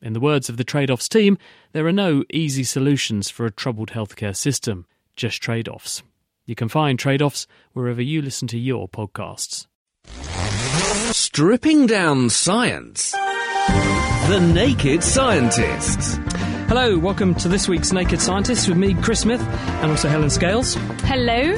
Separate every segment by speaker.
Speaker 1: In the words of the Trade Offs team, there are no easy solutions for a troubled healthcare system, just trade offs. You can find trade offs wherever you listen to your podcasts.
Speaker 2: Stripping down science. The Naked Scientists.
Speaker 1: Hello, welcome to this week's Naked Scientists with me, Chris Smith, and also Helen Scales.
Speaker 3: Hello.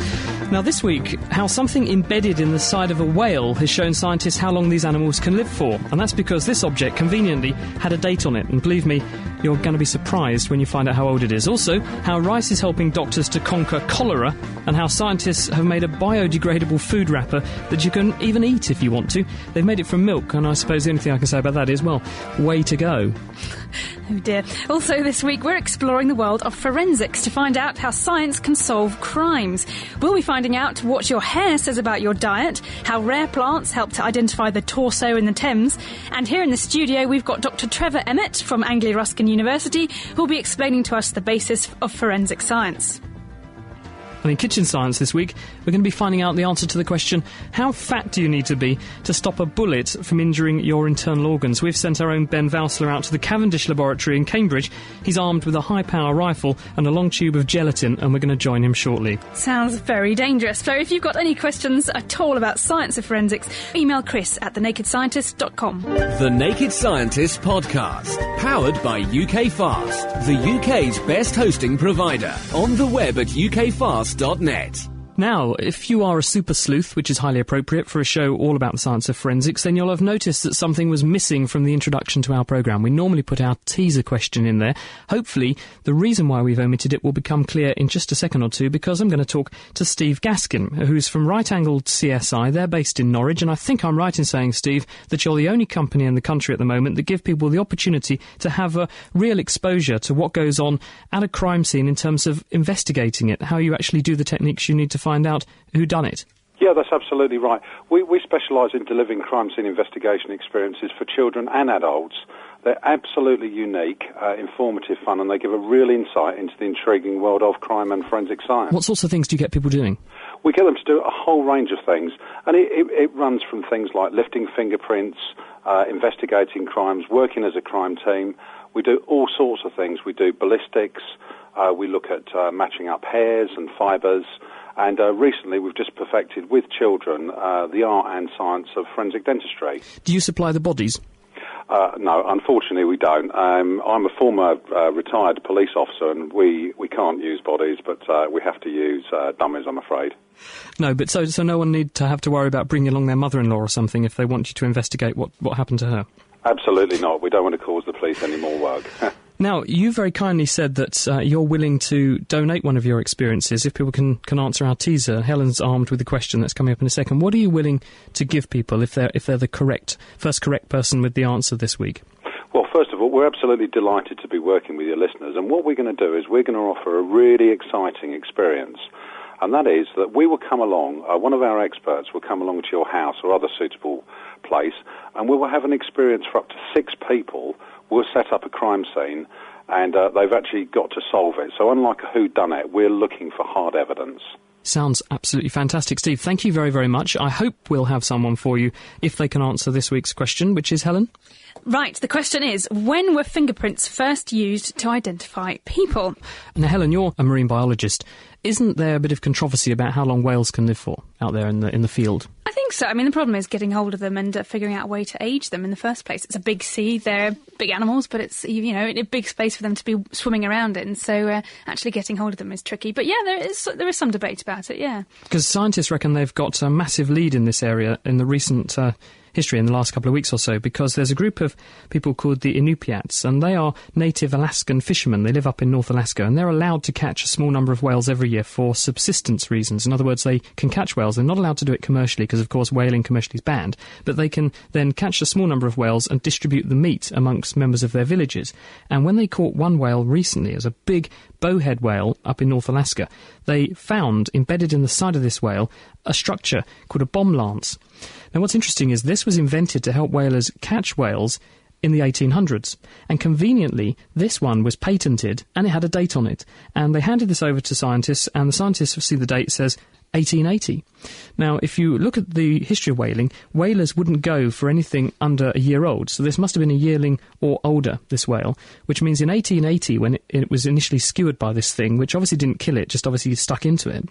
Speaker 1: Now, this week, how something embedded in the side of a whale has shown scientists how long these animals can live for. And that's because this object conveniently had a date on it. And believe me, you're going to be surprised when you find out how old it is. Also, how rice is helping doctors to conquer cholera, and how scientists have made a biodegradable food wrapper that you can even eat if you want to. They've made it from milk, and I suppose the only thing I can say about that is, well, way to go.
Speaker 3: Oh dear. Also, this week we're exploring the world of forensics to find out how science can solve crimes. We'll be finding out what your hair says about your diet, how rare plants help to identify the torso in the Thames, and here in the studio we've got Dr. Trevor Emmett from Anglia Ruskin University who'll be explaining to us the basis of forensic science.
Speaker 1: And in Kitchen Science this week, we're going to be finding out the answer to the question how fat do you need to be to stop a bullet from injuring your internal organs? We've sent our own Ben Valsler out to the Cavendish Laboratory in Cambridge. He's armed with a high power rifle and a long tube of gelatin, and we're going to join him shortly.
Speaker 3: Sounds very dangerous. So if you've got any questions at all about science of forensics, email chris at thenakedscientist.com.
Speaker 2: The Naked Scientist Podcast. Powered by UK Fast, the UK's best hosting provider. On the web at ukfast.net.
Speaker 1: Now, if you are a super sleuth, which is highly appropriate for a show all about the science of forensics, then you'll have noticed that something was missing from the introduction to our programme. We normally put our teaser question in there. Hopefully, the reason why we've omitted it will become clear in just a second or two because I'm going to talk to Steve Gaskin, who's from Right Angled CSI. They're based in Norwich, and I think I'm right in saying, Steve, that you're the only company in the country at the moment that give people the opportunity to have a real exposure to what goes on at a crime scene in terms of investigating it, how you actually do the techniques you need to find out who done it.
Speaker 4: Yeah, that's absolutely right. We, we specialise in delivering crime scene investigation experiences for children and adults. They're absolutely unique, uh, informative, fun, and they give a real insight into the intriguing world of crime and forensic science.
Speaker 1: What sorts of things do you get people doing?
Speaker 4: We get them to do a whole range of things, and it, it, it runs from things like lifting fingerprints, uh, investigating crimes, working as a crime team. We do all sorts of things. We do ballistics. Uh, we look at uh, matching up hairs and fibres. And uh, recently, we've just perfected with children uh, the art and science of forensic dentistry.
Speaker 1: Do you supply the bodies?
Speaker 4: Uh, no, unfortunately, we don't. Um, I'm a former uh, retired police officer, and we, we can't use bodies, but uh, we have to use uh, dummies, I'm afraid.
Speaker 1: No, but so so no one need to have to worry about bringing along their mother-in-law or something if they want you to investigate what, what happened to her.
Speaker 4: Absolutely not. We don't want to cause the police any more work.
Speaker 1: Now, you very kindly said that uh, you're willing to donate one of your experiences if people can, can answer our teaser. Helen's armed with a question that's coming up in a second. What are you willing to give people if they're if they're the correct first correct person with the answer this week?
Speaker 4: Well, first of all, we're absolutely delighted to be working with your listeners, and what we're going to do is we're going to offer a really exciting experience. And that is that we will come along, uh, one of our experts will come along to your house or other suitable place, and we will have an experience for up to six people we'll set up a crime scene and uh, they've actually got to solve it. So unlike a who done it, we're looking for hard evidence.
Speaker 1: Sounds absolutely fantastic, Steve. Thank you very, very much. I hope we'll have someone for you if they can answer this week's question, which is Helen.
Speaker 3: Right, the question is when were fingerprints first used to identify people?
Speaker 1: Now, Helen, you're a marine biologist. Isn't there a bit of controversy about how long whales can live for out there in the in the field?
Speaker 3: I think so. I mean, the problem is getting hold of them and uh, figuring out a way to age them in the first place. It's a big sea; they're big animals, but it's you know a big space for them to be swimming around in. So uh, actually getting hold of them is tricky. But yeah, there is there is some debate about it. Yeah,
Speaker 1: because scientists reckon they've got a massive lead in this area in the recent. Uh, history in the last couple of weeks or so because there's a group of people called the Inupiats, and they are native Alaskan fishermen. They live up in North Alaska, and they're allowed to catch a small number of whales every year for subsistence reasons. In other words, they can catch whales. They're not allowed to do it commercially because, of course, whaling commercially is banned, but they can then catch a small number of whales and distribute the meat amongst members of their villages. And when they caught one whale recently, was a big bowhead whale up in North Alaska, they found embedded in the side of this whale a structure called a bomb lance. Now, what's interesting is this was invented to help whalers catch whales in the 1800s. And conveniently, this one was patented and it had a date on it. And they handed this over to scientists, and the scientists see the date says 1880. Now, if you look at the history of whaling, whalers wouldn't go for anything under a year old. So this must have been a yearling or older, this whale, which means in 1880, when it, it was initially skewered by this thing, which obviously didn't kill it, just obviously stuck into it,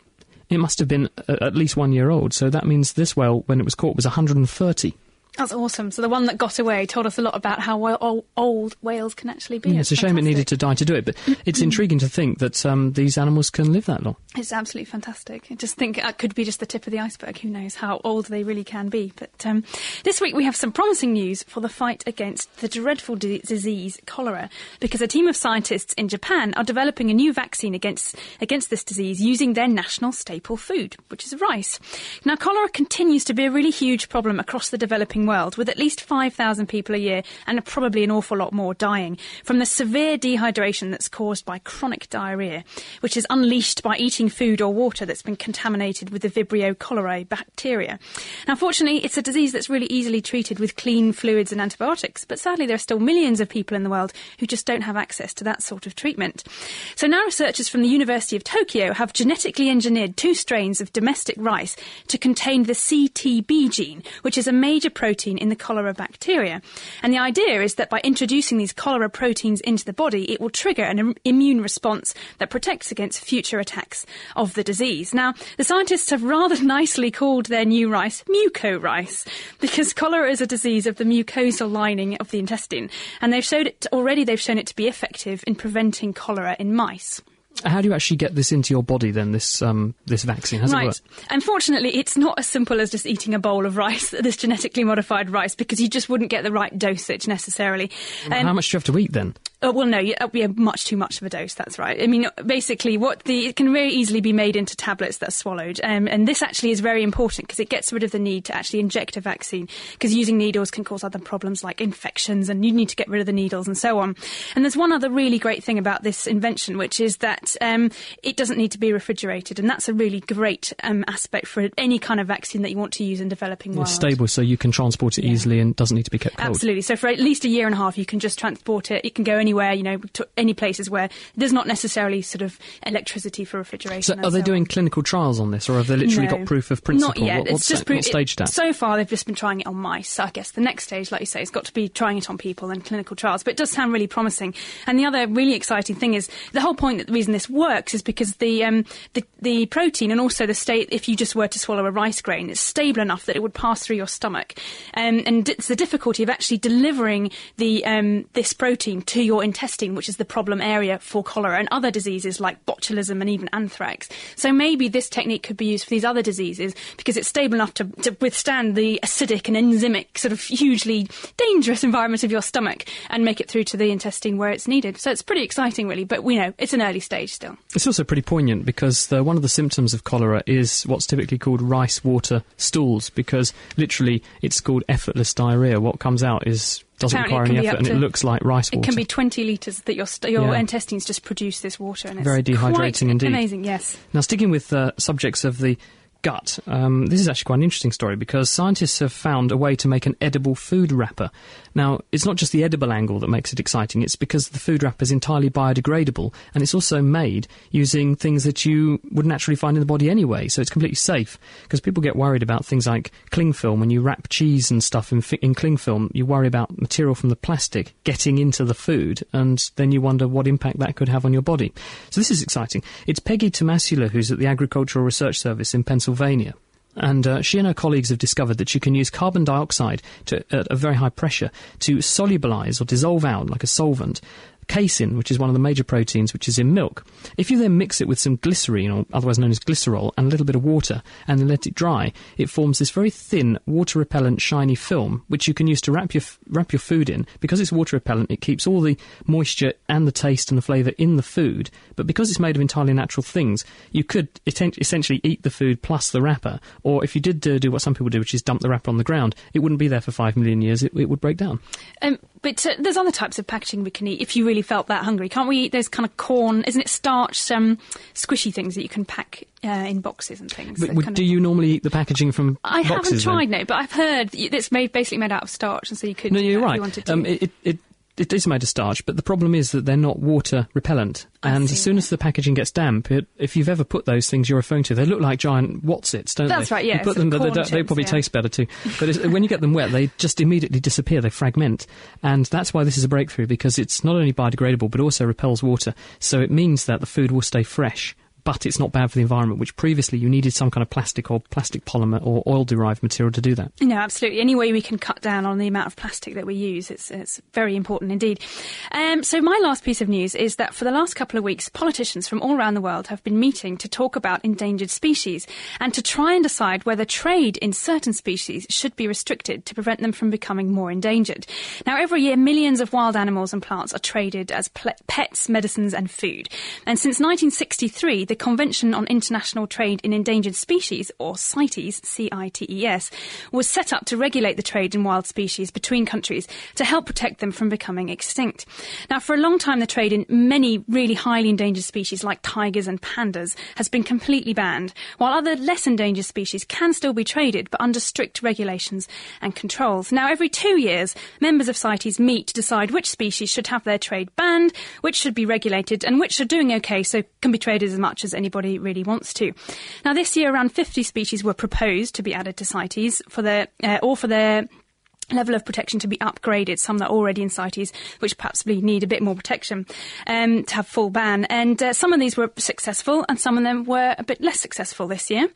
Speaker 1: it must have been uh, at least one year old. So that means this whale, when it was caught, was 130.
Speaker 3: That's awesome. So the one that got away told us a lot about how well, old whales can actually be.
Speaker 1: Yeah, it's, a shame it needed to die to do it, but it's intriguing to think that um, these animals can live that long.
Speaker 3: It's absolutely fantastic. I just think it could be just the tip of the iceberg. Who knows how old they really can be? But um, this week we have some promising news for the fight against the dreadful d- disease cholera, because a team of scientists in Japan are developing a new vaccine against against this disease using their national staple food, which is rice. Now, cholera continues to be a really huge problem across the developing world, with at least 5,000 people a year and probably an awful lot more dying from the severe dehydration that's caused by chronic diarrhoea, which is unleashed by eating food or water that's been contaminated with the Vibrio cholerae bacteria. Now, fortunately, it's a disease that's really easily treated with clean fluids and antibiotics, but sadly, there are still millions of people in the world who just don't have access to that sort of treatment. So now researchers from the University of Tokyo have genetically engineered two strains of domestic rice to contain the CTB gene, which is a major protein protein in the cholera bacteria. And the idea is that by introducing these cholera proteins into the body, it will trigger an immune response that protects against future attacks of the disease. Now, the scientists have rather nicely called their new rice muco rice because cholera is a disease of the mucosal lining of the intestine. And they've showed it already, they've shown it to be effective in preventing cholera in mice.
Speaker 1: How do you actually get this into your body then, this, um, this vaccine? How's
Speaker 3: right.
Speaker 1: it?
Speaker 3: Unfortunately, it's not as simple as just eating a bowl of rice, this genetically modified rice, because you just wouldn't get the right dosage necessarily.
Speaker 1: Well, um, how much do you have to eat then?
Speaker 3: Oh, well, no, it'll be much too much of a dose. That's right. I mean, basically, what the it can very easily be made into tablets that are swallowed, um, and this actually is very important because it gets rid of the need to actually inject a vaccine. Because using needles can cause other problems like infections, and you need to get rid of the needles and so on. And there's one other really great thing about this invention, which is that um, it doesn't need to be refrigerated, and that's a really great um, aspect for any kind of vaccine that you want to use in developing world.
Speaker 1: It's stable, so you can transport it yeah. easily and doesn't need to be kept cold.
Speaker 3: Absolutely. So for at least a year and a half, you can just transport it. It can go anywhere anywhere, you know, to any places where there's not necessarily sort of electricity for refrigeration.
Speaker 1: So are they
Speaker 3: so
Speaker 1: doing
Speaker 3: on.
Speaker 1: clinical trials on this, or have they literally
Speaker 3: no,
Speaker 1: got proof of principle?
Speaker 3: Not yet.
Speaker 1: What,
Speaker 3: it's just
Speaker 1: sta- what stage
Speaker 3: it, So far, they've just been trying it on mice. So I guess the next stage, like you say, has got to be trying it on people and clinical trials. But it does sound really promising. And the other really exciting thing is the whole point that the reason this works is because the um, the, the protein and also the state, if you just were to swallow a rice grain, it's stable enough that it would pass through your stomach. Um, and it's the difficulty of actually delivering the um, this protein to your intestine, which is the problem area for cholera and other diseases like botulism and even anthrax. So maybe this technique could be used for these other diseases because it's stable enough to, to withstand the acidic and enzymic sort of hugely dangerous environment of your stomach and make it through to the intestine where it's needed. So it's pretty exciting, really. But we know it's an early stage still.
Speaker 1: It's also pretty poignant because the, one of the symptoms of cholera is what's typically called rice water stools because literally it's called effortless diarrhea. What comes out is doesn't
Speaker 3: Apparently
Speaker 1: require any effort, and it looks like rice water.
Speaker 3: It can be 20 litres that your, st- your yeah. intestines just produce this water. And it's
Speaker 1: Very dehydrating indeed.
Speaker 3: Amazing, yes.
Speaker 1: Now, sticking with uh, subjects of the gut. Um, this is actually quite an interesting story because scientists have found a way to make an edible food wrapper. Now, it's not just the edible angle that makes it exciting, it's because the food wrapper is entirely biodegradable and it's also made using things that you would naturally find in the body anyway, so it's completely safe. Because people get worried about things like cling film. When you wrap cheese and stuff in, in cling film, you worry about material from the plastic getting into the food and then you wonder what impact that could have on your body. So this is exciting. It's Peggy Tomasula, who's at the Agricultural Research Service in Pennsylvania Pennsylvania. And uh, she and her colleagues have discovered that you can use carbon dioxide to, at a very high pressure to solubilize or dissolve out, like a solvent, casein, which is one of the major proteins which is in milk. If you then mix it with some glycerine, or otherwise known as glycerol, and a little bit of water, and then let it dry, it forms this very thin, water repellent, shiny film, which you can use to wrap your wrap your food in. Because it's water repellent, it keeps all the moisture and the taste and the flavour in the food. But because it's made of entirely natural things, you could essentially eat the food plus the wrapper. Or if you did do what some people do, which is dump the wrapper on the ground, it wouldn't be there for five million years. It, it would break down.
Speaker 3: Um, but uh, there's other types of packaging we can eat if you really felt that hungry. Can't we eat those kind of corn, isn't it starch, um, squishy things that you can pack uh, in boxes and things?
Speaker 1: But, do you normally eat the packaging from
Speaker 3: I
Speaker 1: boxes, I
Speaker 3: haven't tried,
Speaker 1: then?
Speaker 3: no, but I've heard it's made, basically made out of starch, and so you could.
Speaker 1: No, you're right.
Speaker 3: You
Speaker 1: um, it, it, it is made of starch, but the problem is that they're not water repellent. And as soon as the packaging gets damp, it, if you've ever put those things you're referring to, they look like giant Wotsits, don't
Speaker 3: That's
Speaker 1: they?
Speaker 3: right, yeah.
Speaker 1: You put them, they, they, probably
Speaker 3: yeah.
Speaker 1: taste better too. But when you get them wet, they just immediately disappear. They fragment, and that's why this is a breakthrough because it's not only biodegradable but also repels water. So it means that the food will stay fresh but it's not bad for the environment, which previously you needed some kind of plastic or plastic polymer or oil derived material to do that.
Speaker 3: No, absolutely. Any way we can cut down on the amount of plastic that we use, it's, it's very important indeed. Um, so, my last piece of news is that for the last couple of weeks, politicians from all around the world have been meeting to talk about endangered species and to try and decide whether trade in certain species should be restricted to prevent them from becoming more endangered. Now, every year, millions of wild animals and plants are traded as pets, medicines, and food. And since 1963, the Convention on International Trade in Endangered Species, or CITES, C-I-T-E-S, was set up to regulate the trade in wild species between countries to help protect them from becoming extinct. Now, for a long time, the trade in many really highly endangered species like tigers and pandas has been completely banned, while other less endangered species can still be traded, but under strict regulations and controls. Now, every two years, members of CITES meet to decide which species should have their trade banned, which should be regulated, and which are doing okay, so can be traded as much as anybody really wants to. Now, this year, around 50 species were proposed to be added to CITES for their, uh, or for their level of protection to be upgraded, some that are already in CITES, which perhaps need a bit more protection, um, to have full ban. And uh, some of these were successful, and some of them were a bit less successful this year.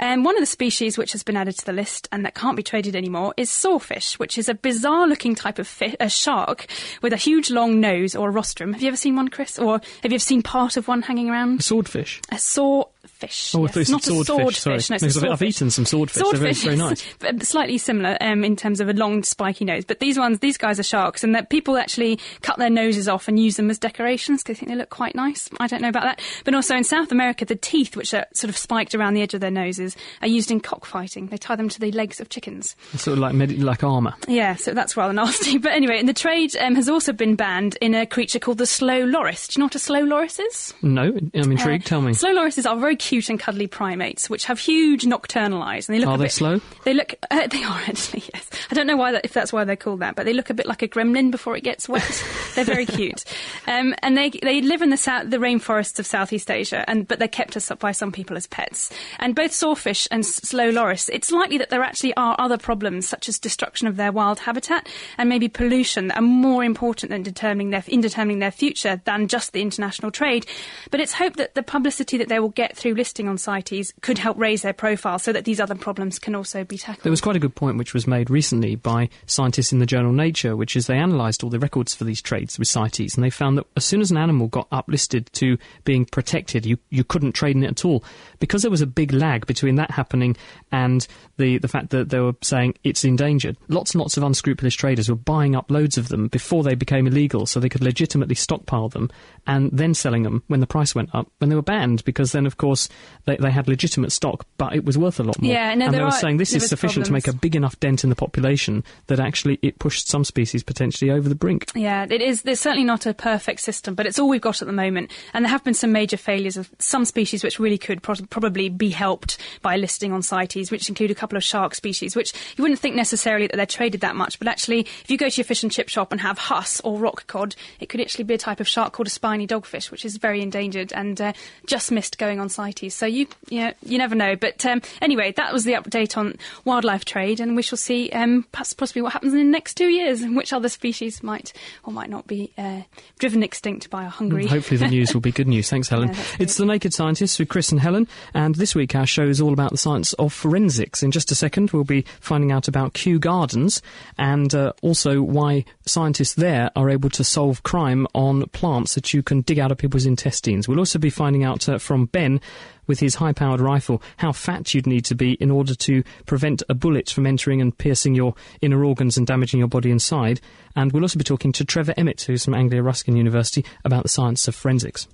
Speaker 3: Um, one of the species which has been added to the list and that can't be traded anymore is sawfish, which is a bizarre-looking type of fish, a shark with a huge long nose or a rostrum. Have you ever seen one, Chris? Or have you ever seen part of one hanging around?
Speaker 1: A swordfish.
Speaker 3: A saw fish.
Speaker 1: Oh,
Speaker 3: yes.
Speaker 1: not
Speaker 3: a
Speaker 1: swordfish.
Speaker 3: swordfish.
Speaker 1: No,
Speaker 3: it's a
Speaker 1: I've eaten some swordfish.
Speaker 3: Swordfish,
Speaker 1: They're very, very nice.
Speaker 3: slightly similar um, in terms of a long, spiky nose. But these ones, these guys are sharks, and that people actually cut their noses off and use them as decorations because they think they look quite nice. I don't know about that. But also in South America, the teeth, which are sort of spiked around the edge of their noses, are used in cockfighting. They tie them to the legs of chickens.
Speaker 1: It's sort of like med- like armour.
Speaker 3: Yeah, so that's rather nasty. But anyway, and the trade um, has also been banned in a creature called the slow loris. Do you know what a slow loris is?
Speaker 1: No, I'm intrigued.
Speaker 3: Uh,
Speaker 1: Tell me.
Speaker 3: Slow lorises are very cute and cuddly primates, which have huge nocturnal eyes, and they look
Speaker 1: are
Speaker 3: a
Speaker 1: they
Speaker 3: bit
Speaker 1: slow.
Speaker 3: They look. Uh, they are actually. Yes. I don't know why that, if that's why they're called that, but they look a bit like a gremlin before it gets wet. they're very cute, um, and they they live in the south, the rainforests of Southeast Asia, and but they're kept as, by some people as pets. And both sawfish and slow loris, it's likely that there actually are other problems such as destruction of their wild habitat and maybe pollution that are more important than determining their in determining their future than just the international trade. But it's hoped that the publicity that they will get through listing on CITES could help raise their profile so that these other problems can also be tackled.
Speaker 1: There was quite a good point which was made recently by scientists in the journal Nature, which is they analysed all the records for these trades with CITES, and they found that as soon as an animal got uplisted to being protected, you, you couldn't trade in it at all. Because there was a big lag between that happening and the, the fact that they were saying it's endangered, lots and lots of unscrupulous traders were buying up loads of them before they became illegal so they could legitimately stockpile them and then selling them when the price went up when they were banned because then, of course, they, they had legitimate stock, but it was worth a lot more.
Speaker 3: Yeah, no,
Speaker 1: and they were
Speaker 3: are-
Speaker 1: saying this is sufficient to make a big enough dent in the population that actually it pushed some species potentially over the brink.
Speaker 3: Yeah, it is. There's certainly not a perfect system, but it's all we've got at the moment. And there have been some major failures of some species which really could pro- probably be helped by listing on CITES, which include a couple of shark species, which you wouldn't think necessarily that they're traded that much. But actually, if you go to your fish and chip shop and have huss or rock cod, it could actually be a type of shark called a spiny dogfish, which is very endangered and uh, just missed going on CITES. So you, yeah, you never know. But um, anyway, that was the update on wildlife trade, and we shall see um, pos- possibly what happens in the next two years and which other species might or might not be uh, driven extinct by our hungry.
Speaker 1: Hopefully, the news will be good news. Thanks, Helen.
Speaker 3: Yeah,
Speaker 1: it's The Naked Scientists with Chris and Helen, and this week our show is all about the science of forensics. In just a second, we'll be finding out about Kew Gardens and uh, also why scientists there are able to solve crime on plants that you can dig out of people's intestines. We'll also be finding out uh, from Ben with his high powered rifle how fat you'd need to be in order to prevent a bullet from entering and piercing your inner organs and damaging your body inside. And we'll also be talking to Trevor Emmett, who's from Anglia Ruskin University, about the science of forensics.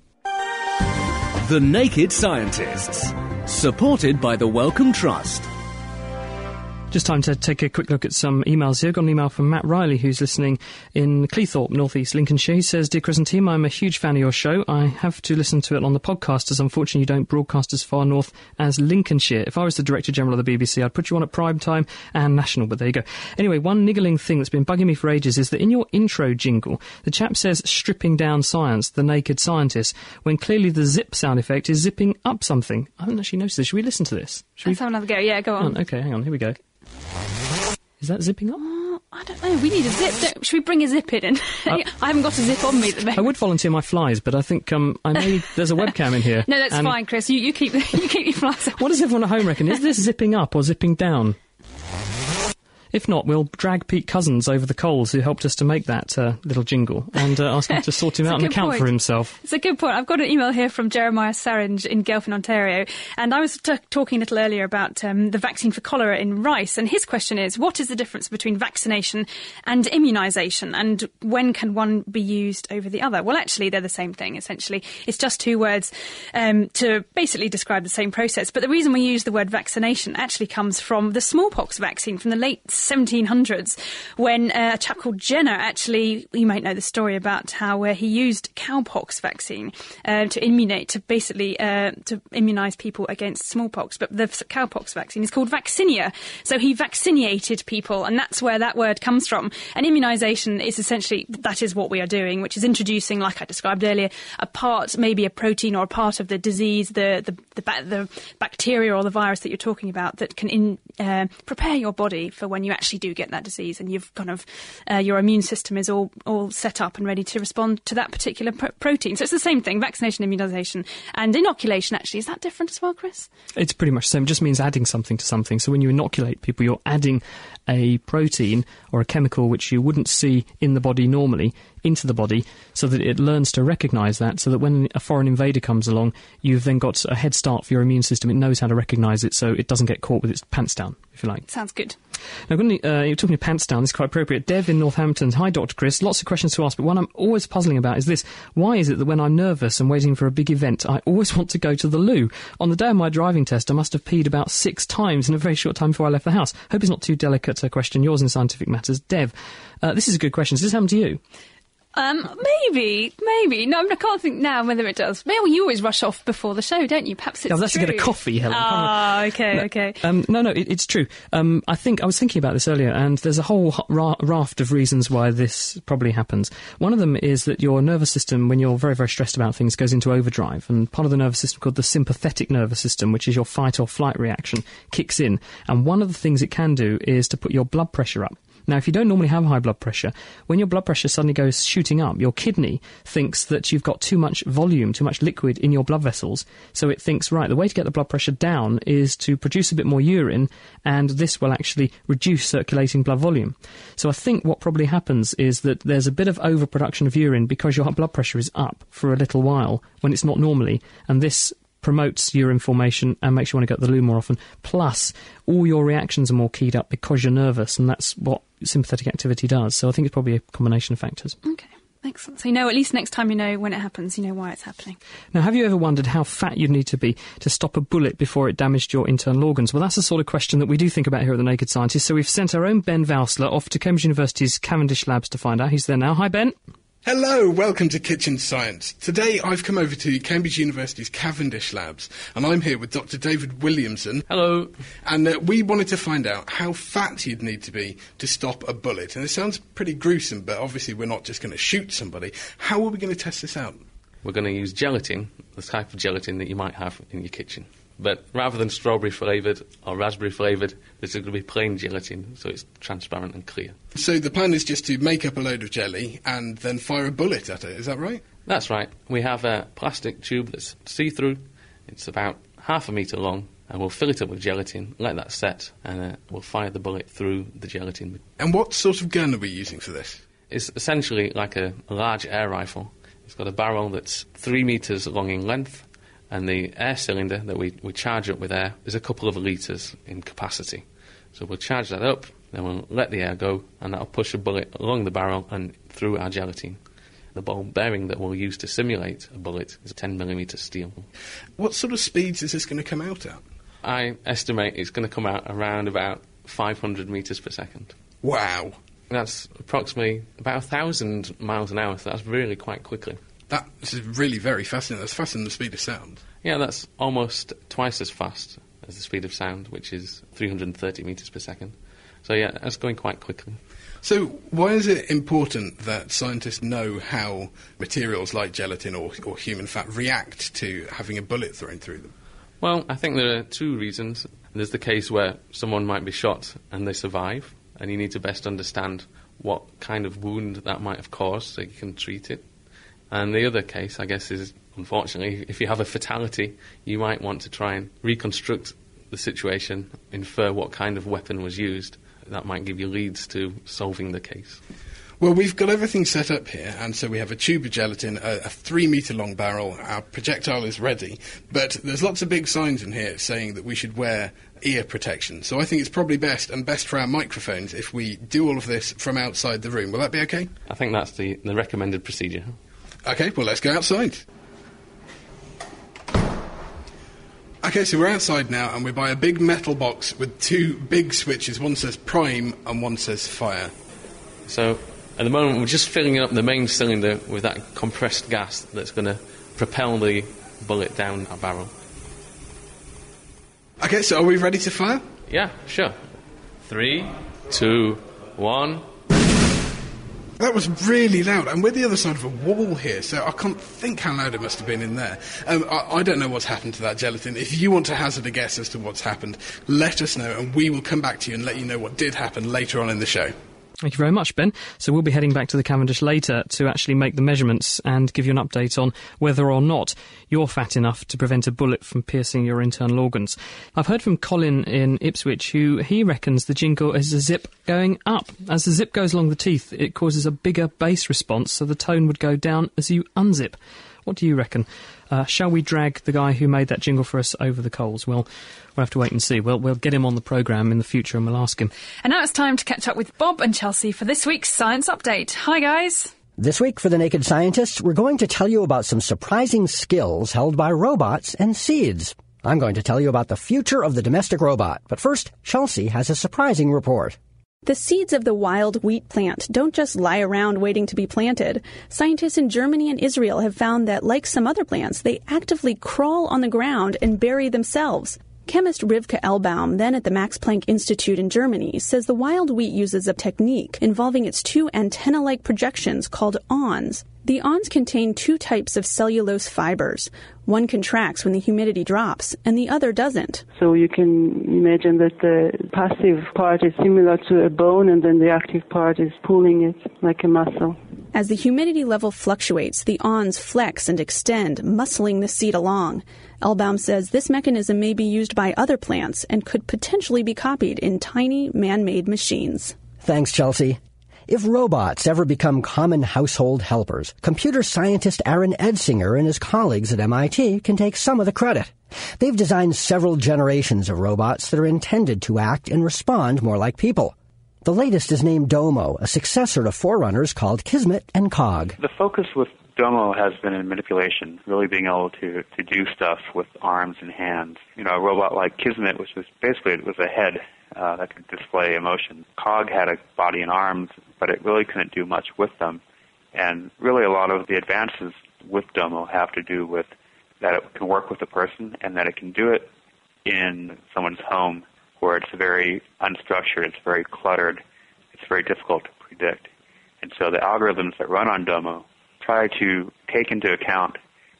Speaker 2: The Naked Scientists. Supported by the Wellcome Trust.
Speaker 1: Just time to take a quick look at some emails here. Got an email from Matt Riley, who's listening in Cleethorpe, North East Lincolnshire. He says, Dear Chris and team, I'm a huge fan of your show. I have to listen to it on the podcast as unfortunately you don't broadcast as far north as Lincolnshire. If I was the Director General of the BBC, I'd put you on at prime time and national, but there you go. Anyway, one niggling thing that's been bugging me for ages is that in your intro jingle, the chap says stripping down science, the naked scientist, when clearly the zip sound effect is zipping up something. I haven't actually noticed this. Should we listen to this? Should
Speaker 3: Let's have another go. Yeah, go
Speaker 1: we?
Speaker 3: on.
Speaker 1: Oh, okay, hang on, here we go. Is that zipping up?
Speaker 3: Oh, I don't know. We need a zip. Don't, should we bring a zip in? I haven't got a zip on me at the moment.
Speaker 1: I would volunteer my flies, but I think um, I may. There's a webcam in here.
Speaker 3: No, that's fine, Chris. You, you keep you keep your flies.
Speaker 1: What does everyone at home reckon? Is this zipping up or zipping down? If not, we'll drag Pete Cousins over the coals who helped us to make that uh, little jingle and uh, ask him to sort him out and
Speaker 3: good
Speaker 1: account for himself.
Speaker 3: It's a good point. I've got an email here from Jeremiah Saringe in Gelfin, Ontario, and I was t- talking a little earlier about um, the vaccine for cholera in rice, and his question is, what is the difference between vaccination and immunisation, and when can one be used over the other? Well, actually, they're the same thing, essentially. It's just two words um, to basically describe the same process, but the reason we use the word vaccination actually comes from the smallpox vaccine from the late 1700s, when uh, a chap called Jenner actually, you might know the story about how uh, he used cowpox vaccine uh, to immunate, to basically uh, to immunise people against smallpox. But the cowpox vaccine is called vaccinia, so he vaccinated people, and that's where that word comes from. And immunisation is essentially that is what we are doing, which is introducing, like I described earlier, a part, maybe a protein or a part of the disease, the the the, ba- the bacteria or the virus that you're talking about that can in, uh, prepare your body for when you actually do get that disease, and you've kind of uh, your immune system is all all set up and ready to respond to that particular pro- protein. So it's the same thing: vaccination, immunisation, and inoculation. Actually, is that different as well, Chris?
Speaker 1: It's pretty much the same. It just means adding something to something. So when you inoculate people, you're adding a protein or a chemical which you wouldn't see in the body normally into the body so that it learns to recognize that so that when a foreign invader comes along, you've then got a head start for your immune system. It knows how to recognize it so it doesn't get caught with its pants down, if you like.
Speaker 3: Sounds good.
Speaker 1: Now, uh, you're talking to pants down. This is quite appropriate. Dev in Northampton. Hi, Dr. Chris. Lots of questions to ask, but one I'm always puzzling about is this: Why is it that when I'm nervous and waiting for a big event, I always want to go to the loo? On the day of my driving test, I must have peed about six times in a very short time before I left the house. Hope it's not too delicate a question. Yours in scientific matters, Dev. Uh, this is a good question. Does this happen to you?
Speaker 3: Um, maybe, maybe. No, I, can't think now whether it does. Maybe you always rush off before the show, don't you? Perhaps it's
Speaker 1: Yeah, that's to get a coffee, Helen.
Speaker 3: Ah, okay, okay.
Speaker 1: Um, no, no, it, it's true. Um, I think I was thinking about this earlier, and there's a whole ra- raft of reasons why this probably happens. One of them is that your nervous system, when you're very, very stressed about things, goes into overdrive, and part of the nervous system called the sympathetic nervous system, which is your fight or flight reaction, kicks in. And one of the things it can do is to put your blood pressure up. Now, if you don't normally have high blood pressure, when your blood pressure suddenly goes shooting up, your kidney thinks that you've got too much volume, too much liquid in your blood vessels. So it thinks, right, the way to get the blood pressure down is to produce a bit more urine, and this will actually reduce circulating blood volume. So I think what probably happens is that there's a bit of overproduction of urine because your blood pressure is up for a little while when it's not normally, and this promotes urine formation and makes you want to go to the loo more often. Plus, all your reactions are more keyed up because you're nervous, and that's what sympathetic activity does. So I think it's probably a combination of factors.
Speaker 3: Okay. Excellent. So you know, at least next time you know when it happens, you know why it's happening.
Speaker 1: Now, have you ever wondered how fat you'd need to be to stop a bullet before it damaged your internal organs? Well, that's the sort of question that we do think about here at The Naked Scientist. So we've sent our own Ben Valsler off to Cambridge University's Cavendish Labs to find out. He's there now. Hi, Ben.
Speaker 5: Hello, welcome to Kitchen Science. Today I've come over to Cambridge University's Cavendish Labs and I'm here with Dr. David Williamson.
Speaker 1: Hello.
Speaker 5: And uh, we wanted to find out how fat you'd need to be to stop a bullet. And it sounds pretty gruesome, but obviously we're not just going to shoot somebody. How are we going to test this out?
Speaker 6: We're going to use gelatin, the type of gelatin that you might have in your kitchen. But rather than strawberry flavoured or raspberry flavoured, this is going to be plain gelatin, so it's transparent and clear.
Speaker 5: So the plan is just to make up a load of jelly and then fire a bullet at it, is that right?
Speaker 6: That's right. We have a plastic tube that's see through, it's about half a metre long, and we'll fill it up with gelatin, let that set, and uh, we'll fire the bullet through the gelatin.
Speaker 5: And what sort of gun are we using for this?
Speaker 6: It's essentially like a, a large air rifle. It's got a barrel that's three metres long in length and the air cylinder that we, we charge up with air is a couple of litres in capacity. So we'll charge that up, then we'll let the air go, and that'll push a bullet along the barrel and through our gelatine. The ball bearing that we'll use to simulate a bullet is a 10mm steel.
Speaker 5: What sort of speeds is this going to come out at?
Speaker 6: I estimate it's going to come out around about 500 metres per second.
Speaker 5: Wow.
Speaker 6: That's approximately about 1,000 miles an hour, so that's really quite quickly.
Speaker 5: That is really very fascinating. That's faster than the speed of sound.
Speaker 6: Yeah, that's almost twice as fast as the speed of sound, which is 330 metres per second. So, yeah, that's going quite quickly.
Speaker 5: So, why is it important that scientists know how materials like gelatin or, or human fat react to having a bullet thrown through them?
Speaker 6: Well, I think there are two reasons. There's the case where someone might be shot and they survive, and you need to best understand what kind of wound that might have caused so you can treat it. And the other case, I guess, is unfortunately, if you have a fatality, you might want to try and reconstruct the situation, infer what kind of weapon was used. That might give you leads to solving the case.
Speaker 5: Well, we've got everything set up here, and so we have a tube of gelatin, a, a three metre long barrel, our projectile is ready, but there's lots of big signs in here saying that we should wear ear protection. So I think it's probably best, and best for our microphones, if we do all of this from outside the room. Will that be okay?
Speaker 6: I think that's the, the recommended procedure.
Speaker 5: Okay, well, let's go outside. Okay, so we're outside now, and we're by a big metal box with two big switches. One says prime, and one says fire.
Speaker 6: So, at the moment, we're just filling up the main cylinder with that compressed gas that's going to propel the bullet down our barrel.
Speaker 5: Okay, so are we ready to fire?
Speaker 6: Yeah, sure. Three, two, one.
Speaker 5: That was really loud, and we're the other side of a wall here, so I can't think how loud it must have been in there. Um, I, I, don't know what's happened to that gelatin. If you want to hazard a guess as to what's happened, let us know, and we will come back to you and let you know what did happen later on in the show.
Speaker 1: Thank you very much, Ben. So we'll be heading back to the Cavendish later to actually make the measurements and give you an update on whether or not you're fat enough to prevent a bullet from piercing your internal organs. I've heard from Colin in Ipswich who he reckons the jingle is a zip going up. As the zip goes along the teeth, it causes a bigger bass response, so the tone would go down as you unzip. What do you reckon? Uh, shall we drag the guy who made that jingle for us over the coals? Well, we'll have to wait and see. We'll, we'll get him on the programme in the future and we'll ask him.
Speaker 3: And now it's time to catch up with Bob and Chelsea for this week's Science Update. Hi, guys.
Speaker 7: This week for The Naked Scientists, we're going to tell you about some surprising skills held by robots and seeds. I'm going to tell you about the future of the domestic robot. But first, Chelsea has a surprising report.
Speaker 8: The seeds of the wild wheat plant don't just lie around waiting to be planted. Scientists in Germany and Israel have found that, like some other plants, they actively crawl on the ground and bury themselves. Chemist Rivka Elbaum, then at the Max Planck Institute in Germany, says the wild wheat uses a technique involving its two antenna like projections called awns. The awns contain two types of cellulose fibers. One contracts when the humidity drops, and the other doesn't.
Speaker 9: So you can imagine that the passive part is similar to a bone, and then the active part is pulling it like a muscle.
Speaker 8: As the humidity level fluctuates, the awns flex and extend, muscling the seed along. Elbaum says this mechanism may be used by other plants and could potentially be copied in tiny man made machines.
Speaker 7: Thanks, Chelsea. If robots ever become common household helpers, computer scientist Aaron Edsinger and his colleagues at MIT can take some of the credit. They've designed several generations of robots that are intended to act and respond more like people. The latest is named Domo, a successor to forerunners called Kismet and Cog.
Speaker 10: The focus with Domo has been in manipulation, really being able to, to do stuff with arms and hands. You know, a robot like Kismet, which was basically it was a head uh, that could display emotion. Cog had a body and arms, but it really couldn't do much with them. And really, a lot of the advances with Domo have to do with that it can work with a person and that it can do it in someone's home where it's very unstructured, it's very cluttered, it's very difficult to predict. And so the algorithms that run on Domo try to take into account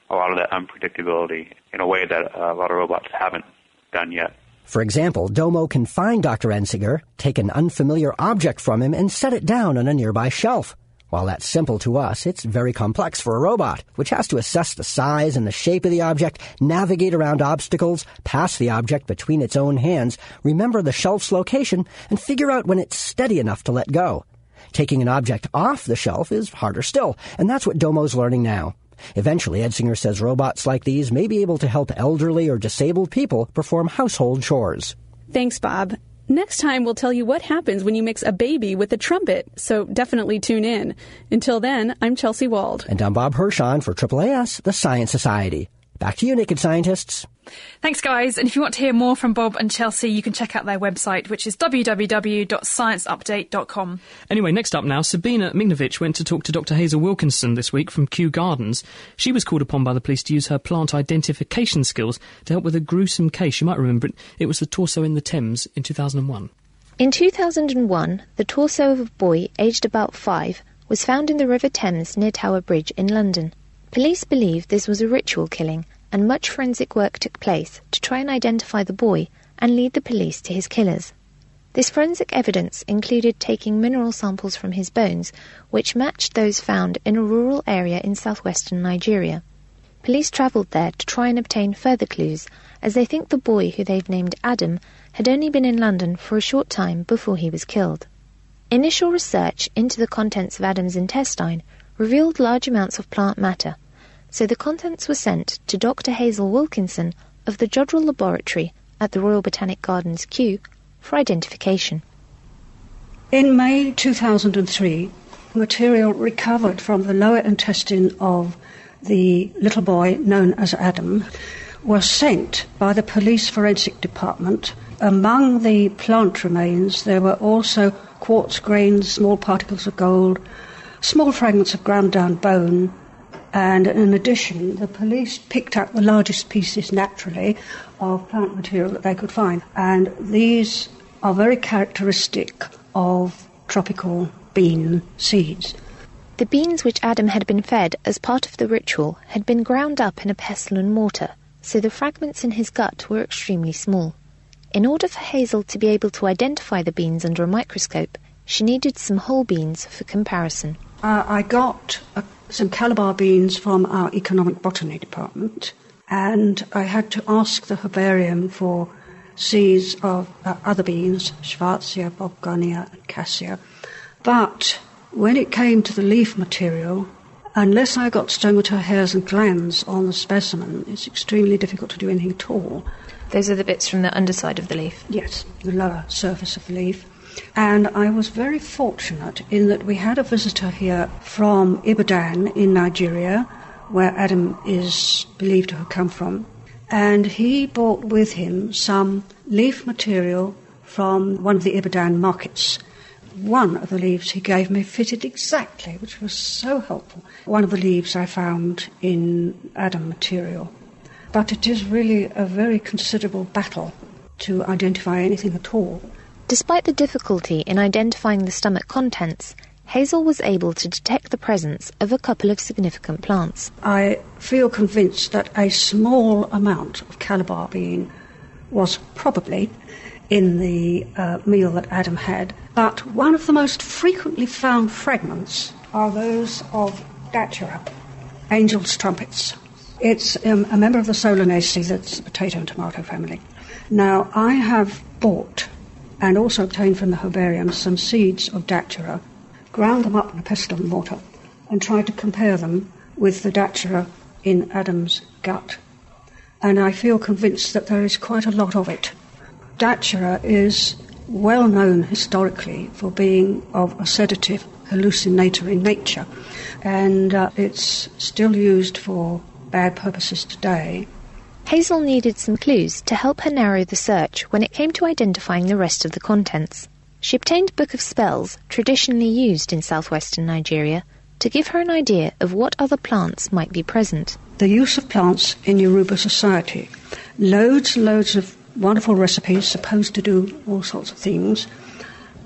Speaker 10: a lot of that unpredictability in a way that uh, a lot of robots haven't done yet.
Speaker 7: For example, Domo can find Dr. Edsinger, take an unfamiliar object from him, and set it down on a nearby shelf. While that's simple to us, it's very complex for a robot, which has to assess the size and the shape of the object, navigate around obstacles, pass the object between its own hands, remember the shelf's location, and figure out when it's steady enough to let go. Taking an object off the shelf is harder still, and that's what Domo's learning now. Eventually, Edsinger says robots like these may be able to help elderly or disabled people perform household chores.
Speaker 8: Thanks, Bob. Next time, we'll tell you what happens when you mix a baby with a trumpet, so definitely tune in. Until then, I'm Chelsea Wald.
Speaker 7: And I'm Bob Hirshon for AAAS, the Science Society. Back to you, Naked Scientists.
Speaker 3: Thanks, guys. And if you want to hear more from Bob and Chelsea, you can check out their website, which is www.scienceupdate.com.
Speaker 1: Anyway, next up now, Sabina Mignovich went to talk to Dr. Hazel Wilkinson this week from Kew Gardens. She was called upon by the police to use her plant identification skills to help with a gruesome case. You might remember it. It was the torso in the Thames in 2001.
Speaker 11: In 2001, the torso of a boy aged about five was found in the River Thames near Tower Bridge in London. Police believe this was a ritual killing and much forensic work took place to try and identify the boy and lead the police to his killers. This forensic evidence included taking mineral samples from his bones, which matched those found in a rural area in southwestern Nigeria. Police travelled there to try and obtain further clues, as they think the boy, who they've named Adam, had only been in London for a short time before he was killed. Initial research into the contents of Adam's intestine revealed large amounts of plant matter, so the contents were sent to Dr. Hazel Wilkinson of the Jodrell Laboratory at the Royal Botanic Gardens Kew for identification.
Speaker 12: In May 2003, material recovered from the lower intestine of the little boy known as Adam was sent by the police forensic department. Among the plant remains, there were also quartz grains, small particles of gold, small fragments of ground down bone, and in addition, the police picked up the largest pieces naturally of plant material that they could find. And these are very characteristic of tropical bean seeds.
Speaker 11: The beans which Adam had been fed as part of the ritual had been ground up in a pestle and mortar, so the fragments in his gut were extremely small. In order for Hazel to be able to identify the beans under a microscope, she needed some whole beans for comparison.
Speaker 12: Uh, I got a some Calabar beans from our economic botany department, and I had to ask the herbarium for seeds of uh, other beans, Swartzia, Bobgunnia, and Cassia. But when it came to the leaf material, unless I got stomata hairs and glands on the specimen, it's extremely difficult to do anything at all.
Speaker 11: Those are the bits from the underside of the leaf?
Speaker 12: Yes, the lower surface of the leaf. And I was very fortunate in that we had a visitor here from Ibadan in Nigeria, where Adam is believed to have come from. And he brought with him some leaf material from one of the Ibadan markets. One of the leaves he gave me fitted exactly, which was so helpful. One of the leaves I found in Adam material. But it is really a very considerable battle to identify anything at all.
Speaker 11: Despite the difficulty in identifying the stomach contents, Hazel was able to detect the presence of a couple of significant plants.
Speaker 12: I feel convinced that a small amount of calabar bean was probably in the uh, meal that Adam had, but one of the most frequently found fragments are those of Datura, angel's trumpets. It's um, a member of the Solanaceae, that's the potato and tomato family. Now, I have bought and also obtained from the herbarium some seeds of datura, ground them up in a pestle and mortar, and tried to compare them with the datura in Adam's gut. And I feel convinced that there is quite a lot of it. Datura is well known historically for being of a sedative hallucinatory nature, and uh, it's still used for bad purposes today.
Speaker 11: Hazel needed some clues to help her narrow the search when it came to identifying the rest of the contents. She obtained a book of spells traditionally used in southwestern Nigeria to give her an idea of what other plants might be present.
Speaker 12: The use of plants in Yoruba society. Loads and loads of wonderful recipes supposed to do all sorts of things.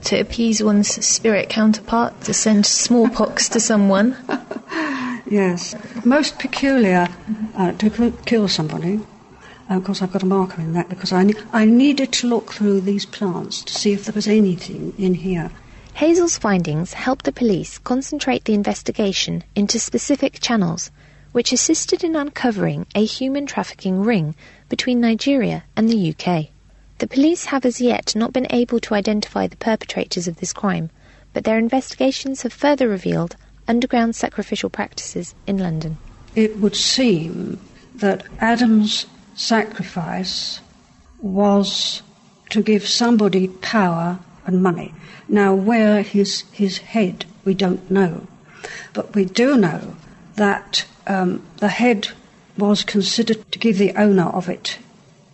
Speaker 13: To appease one's spirit counterpart, to send smallpox to someone.
Speaker 12: Yes. Most peculiar uh, to kill somebody. Uh, of course, I've got a marker in that because I, ne- I needed to look through these plants to see if there was anything in here.
Speaker 11: Hazel's findings helped the police concentrate the investigation into specific channels, which assisted in uncovering a human trafficking ring between Nigeria and the UK. The police have as yet not been able to identify the perpetrators of this crime, but their investigations have further revealed underground sacrificial practices in London.
Speaker 12: It would seem that Adam's sacrifice was to give somebody power and money. Now, where his, his head, we don't know. But we do know that um, the head was considered to give the owner of it,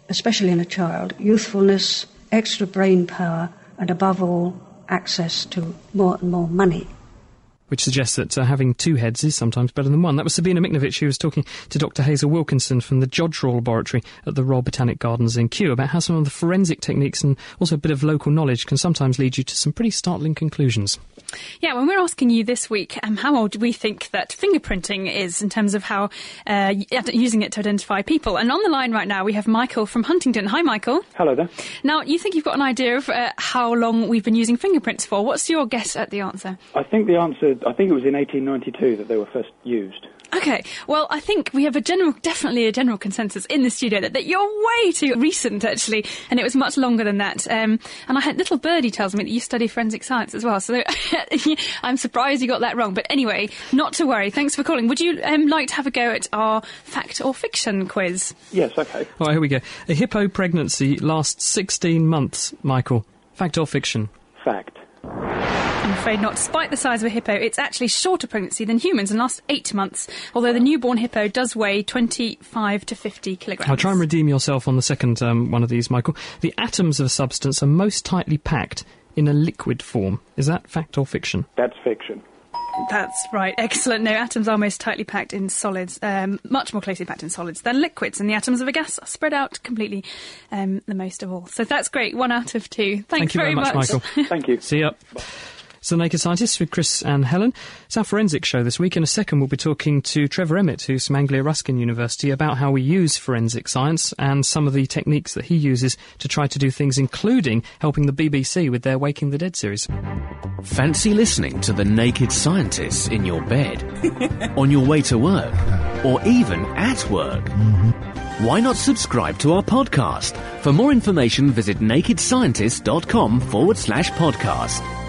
Speaker 12: especially in a child, youthfulness, extra brain power, and above all, access to more and more money
Speaker 1: which suggests that uh, having two heads is sometimes better than one. That was Sabina Miknovich who was talking to Dr. Hazel Wilkinson from the Jodrell Laboratory at the Royal Botanic Gardens in Kew about how some of the forensic techniques and also a bit of local knowledge can sometimes lead you to some pretty startling conclusions.
Speaker 3: Yeah, when we're asking you this week, um, how old do we think that fingerprinting is in terms of how uh, using it to identify people? And on the line right now, we have Michael from Huntingdon. Hi, Michael.
Speaker 14: Hello there.
Speaker 3: Now, you think you've got an idea of uh, how long we've been using fingerprints for. What's your guess at the answer?
Speaker 14: I think the answer, I think it was in 1892 that they were first used.
Speaker 3: Okay, well, I think we have a general, definitely a general consensus in the studio that, that you're way too recent, actually, and it was much longer than that. Um, and I had little birdie tells me that you study forensic science as well, so I'm surprised you got that wrong. But anyway, not to worry. Thanks for calling. Would you um, like to have a go at our fact or fiction quiz?
Speaker 14: Yes, okay.
Speaker 1: All right, here we go. A hippo pregnancy lasts 16 months, Michael. Fact or fiction?
Speaker 14: Fact.
Speaker 3: I'm afraid not. Despite the size of a hippo, it's actually shorter pregnancy than humans and lasts eight months, although the newborn hippo does weigh 25 to 50 kilograms.
Speaker 1: I'll try and redeem yourself on the second um, one of these, Michael. The atoms of a substance are most tightly packed in a liquid form. Is that fact or fiction?
Speaker 14: That's fiction.
Speaker 3: That's right. Excellent. No, atoms are most tightly packed in solids, um, much more closely packed in solids than liquids, and the atoms of a gas are spread out completely um, the most of all. So that's great. One out of two. Thanks
Speaker 1: Thank you
Speaker 3: very,
Speaker 1: much, Michael.
Speaker 14: Thank you.
Speaker 1: See you. It's the Naked Scientists with Chris and Helen. It's our forensic show this week. In a second, we'll be talking to Trevor Emmett, who's from Anglia Ruskin University, about how we use forensic science and some of the techniques that he uses to try to do things, including helping the BBC with their Waking the Dead series.
Speaker 2: Fancy listening to the Naked Scientists in your bed, on your way to work, or even at work? Why not subscribe to our podcast? For more information, visit nakedscientist.com forward slash podcast.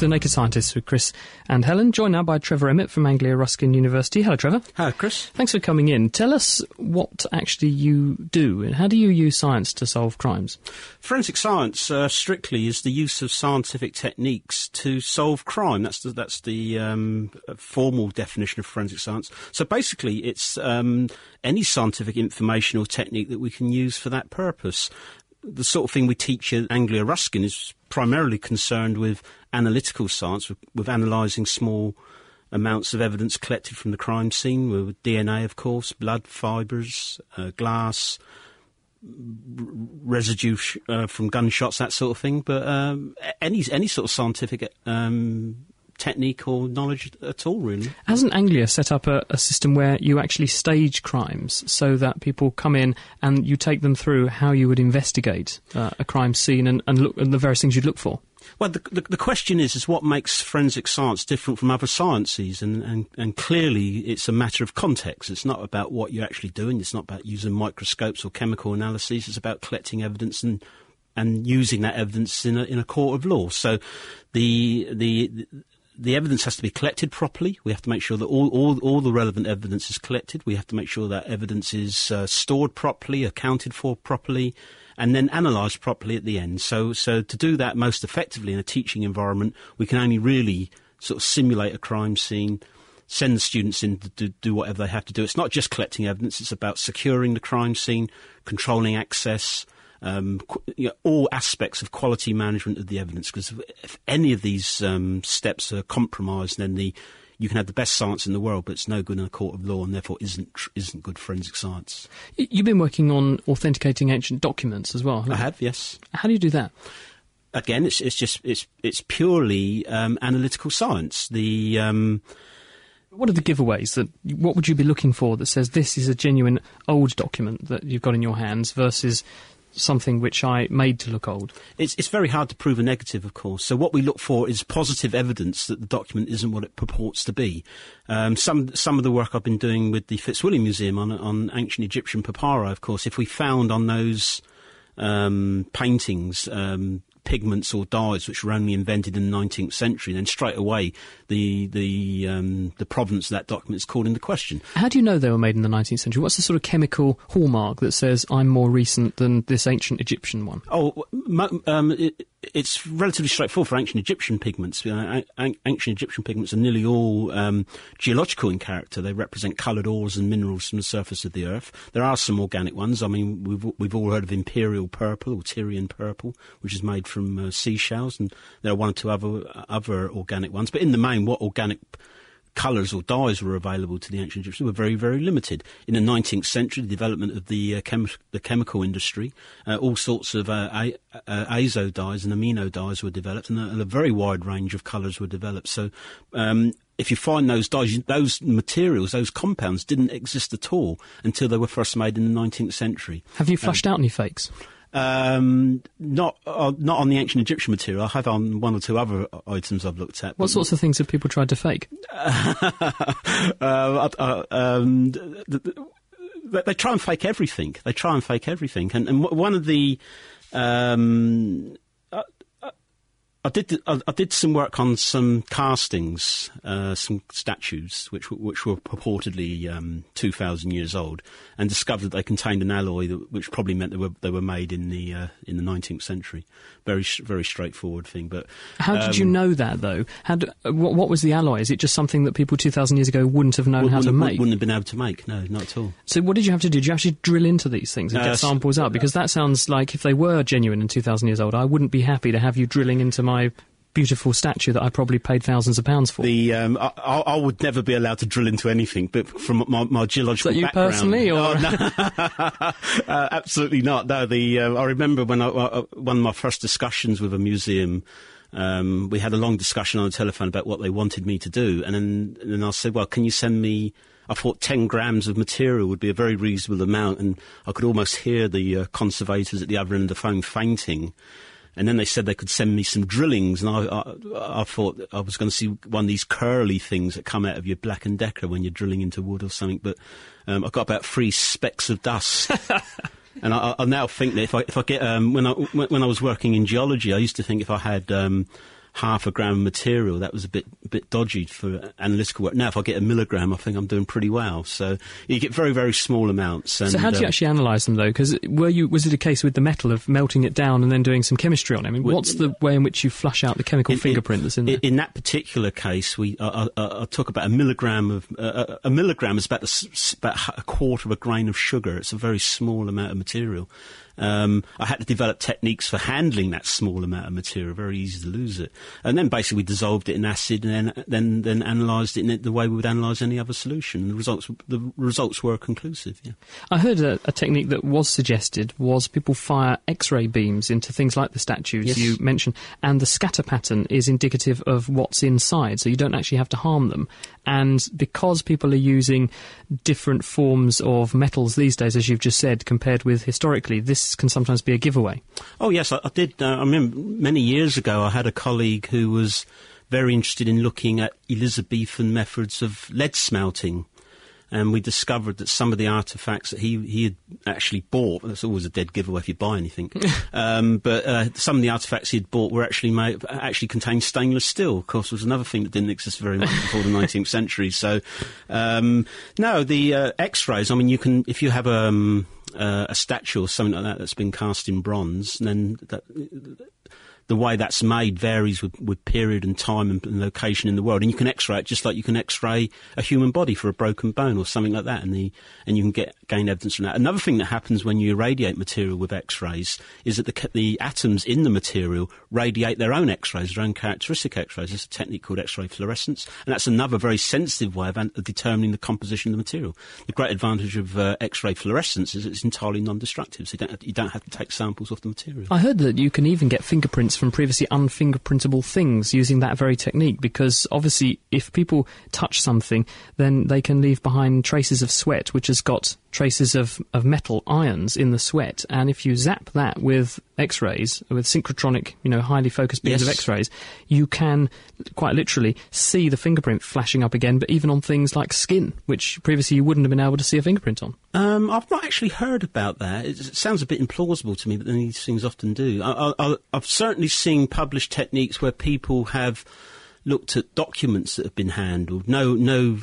Speaker 1: The Naked Scientists with Chris and Helen, joined now by Trevor Emmett from Anglia Ruskin University. Hello, Trevor.
Speaker 15: Hello, Chris.
Speaker 1: Thanks for coming in. Tell us what actually you do and how do you use science to solve crimes?
Speaker 15: Forensic science, uh, strictly, is the use of scientific techniques to solve crime. That's the, that's the um, formal definition of forensic science. So basically, it's um, any scientific information or technique that we can use for that purpose the sort of thing we teach at Anglia Ruskin is primarily concerned with analytical science, with, with analysing small amounts of evidence collected from the crime scene, with DNA, of course, blood fibres, uh, glass, residue sh- uh, from gunshots, that sort of thing. But um, any any sort of scientific um, technique or knowledge at all, really.
Speaker 1: Hasn't Anglia set up a, a, system where you actually stage crimes so that people come in and you take them through how you would investigate uh, a crime scene and, and look at the various things you'd look for?
Speaker 15: Well, the, the, the, question is, is what makes forensic science different from other sciences? And, and, and clearly it's a matter of context. It's not about what you're actually doing. It's not about using microscopes or chemical analyses. It's about collecting evidence and, and using that evidence in a, in a court of law. So the, the, the evidence has to be collected properly. We have to make sure that all, all, all the relevant evidence is collected. We have to make sure that evidence is uh, stored properly, accounted for properly, and then analysed properly at the end. So, so to do that most effectively in a teaching environment, we can only really sort of simulate a crime scene, send the students in to do, do whatever they have to do. It's not just collecting evidence; it's about securing the crime scene, controlling access. Um, qu- you know, all aspects of quality management of the evidence. Because if any of these um, steps are compromised, then the you can have the best science in the world, but it's no good in a court of law, and therefore isn't tr- isn't good forensic science.
Speaker 1: You've been working on authenticating ancient documents as well. haven't
Speaker 15: I
Speaker 1: you?
Speaker 15: have, yes.
Speaker 1: How do you do that?
Speaker 15: Again, it's it's just it's it's purely um, analytical science. The um,
Speaker 1: What are the giveaways that? What would you be looking for that says this is a genuine old document that you've got in your hands versus something which I made to look old?
Speaker 15: It's, it's very hard to prove a negative, of course. So what we look for is positive evidence that the document isn't what it purports to be. Um, some some of the work I've been doing with the Fitzwilliam Museum on on ancient Egyptian papyri, of course, if we found on those um, paintings. Um, Pigments or dyes which were only invented in the 19th century, And then straight away the the um, the provenance of that document is called into question.
Speaker 1: How do you know they were made in the 19th century? What's the sort of chemical hallmark that says I'm more recent than this ancient Egyptian one?
Speaker 15: Oh, um, it, it's relatively straightforward for ancient Egyptian pigments. Ancient Egyptian pigments are nearly all um, geological in character. They represent coloured ores and minerals from the surface of the earth. There are some organic ones. I mean, we've we've all heard of imperial purple or Tyrian purple, which is made from uh, seashells, and there are one or two other other organic ones. But in the main, what organic colours or dyes were available to the ancient Egyptians were very, very limited. In the 19th century, the development of the, uh, chem- the chemical industry, uh, all sorts of uh, a- uh, azo dyes and amino dyes were developed, and a, and a very wide range of colours were developed. So, um, if you find those dyes, those materials, those compounds didn't exist at all until they were first made in the 19th century.
Speaker 1: Have you flushed out any fakes?
Speaker 15: Um, not uh, not on the ancient Egyptian material. I have on one or two other items I've looked at.
Speaker 1: What sorts of things have people tried to fake?
Speaker 15: uh, um, th- th- th- they, try and fake everything. They try and fake everything. And, and w- one of the um, I did I, I did some work on some castings, uh, some statues which were- which were purportedly um, two thousand years old, and discovered that they contained an alloy that, which probably meant they were they were made in the uh, in the nineteenth century. Very very straightforward thing. But
Speaker 1: How did you
Speaker 15: um,
Speaker 1: know that, though? How do, uh, what, what was the alloy? Is it just something that people 2,000 years ago wouldn't have known how
Speaker 15: wouldn't,
Speaker 1: to
Speaker 15: wouldn't-
Speaker 1: make?
Speaker 15: Wouldn't have been able to make. No, not at all.
Speaker 1: So what did you have to do? Did you actually drill into these things and
Speaker 15: Uh,
Speaker 1: get samples out? Because that sounds like if they were genuine and 2,000 years old, I wouldn't be happy to have you drilling into my beautiful statue that I probably paid thousands of pounds for.
Speaker 15: The um, I, I I would never be allowed to drill into anything, but from my, my geological
Speaker 1: Is that you
Speaker 15: background,
Speaker 1: personally, or-
Speaker 15: Oh, no. uh, absolutely not. No, the uh, I remember when I, uh, one of my first discussions with a museum. Um, we had a long discussion on the telephone about what they wanted me to do, and then, and then I said, "Well, can you send me?" I thought 10 grams of material would be a very reasonable amount, and I could almost hear the uh, conservators at the other end of the phone fainting. And then they said they could send me some drillings, and I, I, I thought I was going to see one of these curly things that come out of your Black and Decker when you're drilling into wood or something. But um, I got about three specks of dust. And I, I now think that if I if I get um, when I when when I was working in geology, I used to think if I had um, half a gram of material, that was a bit a bit dodgy for analytical work. Now, if I get a milligram, I think I'm doing pretty well. So you get very very small amounts. And,
Speaker 1: so how do you
Speaker 15: um,
Speaker 1: actually analyse them though? Because were you was it a case with the metal of melting it down and then doing some chemistry on it? I mean, what's the way in which you flush out the chemical
Speaker 15: In-
Speaker 1: fingerprint that's in there?
Speaker 15: In, in that particular case, we I, I, I took about a milligram of uh, a milligram is about a, about a quarter of a grain of sugar. It's a very small amount of material. Um, I had to develop techniques for handling that small amount of material. Very easy to lose it, and then basically we dissolved it in acid, and then then then analysed it in the way we would analyse any other solution. The results the results were conclusive. Yeah.
Speaker 1: I heard a, a technique that was suggested was people fire X-ray beams into things like the statues
Speaker 15: Yes.
Speaker 1: you mentioned, and the scatter pattern is indicative of what's inside, so you don't actually have to harm them. And because people are using different forms of metals these days, as you've just said, compared with historically, this can sometimes be a giveaway.
Speaker 15: Oh yes, I, I did. Uh, I remember many years ago, I had a colleague who was very interested in looking at Elizabethan methods of lead smelting. and we discovered that some of the artifacts that he he had actually bought. That's always a dead giveaway if you buy anything. um, but uh, some of the artifacts he had bought were actually made actually contained stainless steel. Of course, was another thing that didn't exist very much before the 19th century. So, um, no, the uh, X-rays. I mean, you can if you have um, uh, a statue or something like that that's been cast in bronze, and then that, the way that's made varies with, with period and time and, and, location in the world. And you can X-ray it just like you can X-ray a human body for a broken bone or something like that, and the and you can get gain evidence from that. Another thing that happens when you irradiate material with X-rays is that the the atoms in the material radiate their own X-rays, their own characteristic X-rays. There's a technique called X-ray fluorescence, and that's another very sensitive way of, an- of determining the composition of the material. The great advantage of uh, X-ray fluorescence is it's entirely non-destructive, so you don't have, you don't have to take samples off the material.
Speaker 1: I heard that you can even get fingerprints from previously unfingerprintable things using that very technique because obviously if people touch something then they can leave behind traces of sweat which has got traces of, of metal ions in the sweat. And if you zap that with x-rays with synchrotronic you know highly focused beams yes. of x-rays you can quite literally see the fingerprint flashing up again but even on things like skin which previously you wouldn't have been able to see a fingerprint on
Speaker 15: um, I've not actually heard about that. It, sounds a bit implausible to me, but then these things often do. I, have certainly seen published techniques where people have looked at documents that have been handled. No, no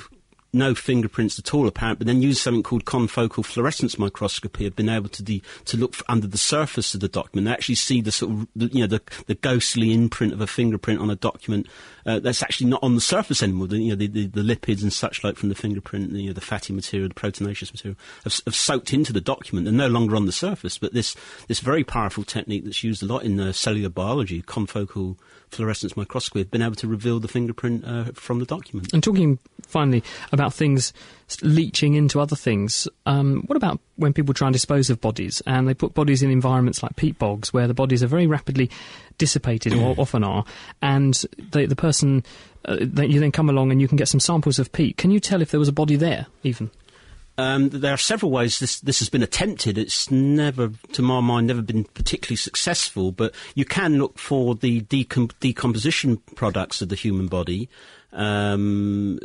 Speaker 15: no fingerprints at all apparent, but then use something called confocal fluorescence microscopy, have been able to de- to look under the surface of the document, they actually see the sort of the, you know the, the ghostly imprint of a fingerprint on a document uh, that's actually not on the surface anymore. The, you know the, the, the lipids and such like from the fingerprint, you know the fatty material, the proteinaceous material, have, have, soaked into the document. They're no longer on the surface, but this this very powerful technique that's used a lot in uh, cellular biology, confocal fluorescence microscopy have been able to reveal the fingerprint uh, from the document.
Speaker 1: And talking finally about things leaching into other things, um, what about when people try and dispose of bodies and they put bodies in environments like peat bogs where the bodies are very rapidly dissipated or often are, and the, the person, uh, you then come along and you can get some samples of peat. Can you tell if there was a body there even?
Speaker 15: Um, there are several ways this this has been attempted. It's never, to my mind, never been particularly successful. But you can look for the decom- decomposition products of the human body. Um,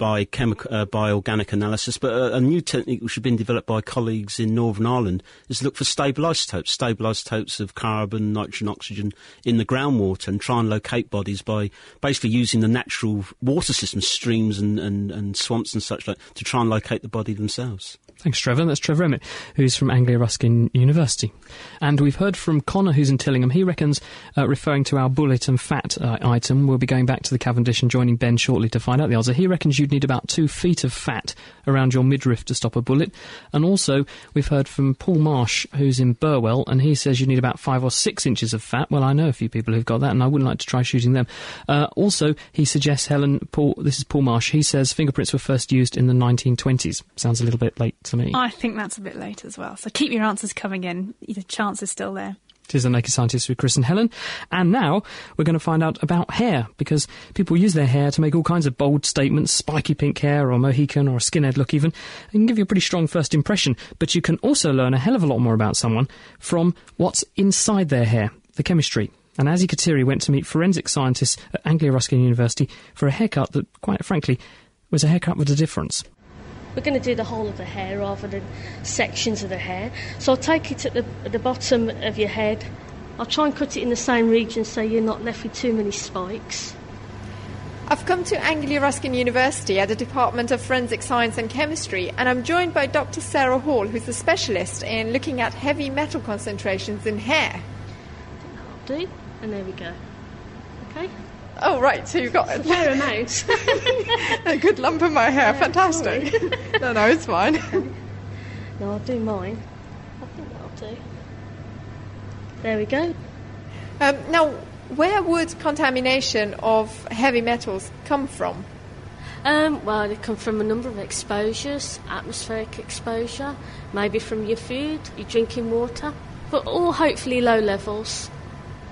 Speaker 15: by chemical, uh, by organic analysis, but a, a, new technique which has been developed by colleagues in Northern Ireland is to look for stable isotopes, stable isotopes of carbon, nitrogen, oxygen in the groundwater, and try and locate bodies by basically using the natural water system, streams and, and, and swamps and such like, to try and locate the body themselves.
Speaker 1: Thanks, Trevor. That's Trevor Emmett, who's from Anglia Ruskin University. And we've heard from Connor, who's in Tillingham. He reckons, uh, referring to our bullet and fat uh, item, we'll be going back to the Cavendish and joining Ben shortly to find out the answer. He reckons you'd need about two feet of fat around your midriff to stop a bullet. And also, we've heard from Paul Marsh, who's in Burwell, and he says you need about five or six inches of fat. Well, I know a few people who've got that, and I wouldn't like to try shooting them. Uh, also, he suggests, Helen, Paul, this is Paul Marsh, he says fingerprints were first used in the 1920s. Sounds a little bit late to me.
Speaker 3: I think that's a bit late as well. So keep your answers coming in. The chance is still there.
Speaker 1: It is the Naked Scientist with Chris and Helen. And now we're going to find out about hair because people use their hair to make all kinds of bold statements, spiky pink hair or Mohican or a skinhead look even. It can give you a pretty strong first impression, but you can also learn a hell of a lot more about someone from what's inside their hair, the chemistry. And Azzy Kateri went to meet forensic scientists at Anglia Ruskin University for a haircut that, quite frankly, was a haircut with a difference.
Speaker 16: We're going to do the whole of the hair rather than sections of the hair. So I'll take it at the, at the bottom of your head. I'll try and cut it in the same region so you're not left with too many spikes.
Speaker 17: I've come to Anglia Ruskin University at the Department of Forensic Science and Chemistry, and I'm joined by Dr. Sarah Hall, who's a specialist in looking at heavy metal concentrations in hair.
Speaker 16: Do, and there we go. Okay.
Speaker 17: Oh, right, so you've got
Speaker 16: a fair amount.
Speaker 17: a good lump in my hair, yeah, fantastic. no, no, it's fine.
Speaker 16: No, I'll do mine. I think that'll do. There we go.
Speaker 17: Um, now, where would contamination of heavy metals come from?
Speaker 16: Um, well, they come from a number of exposures, atmospheric exposure, maybe from your food, your drinking water, but all hopefully low levels.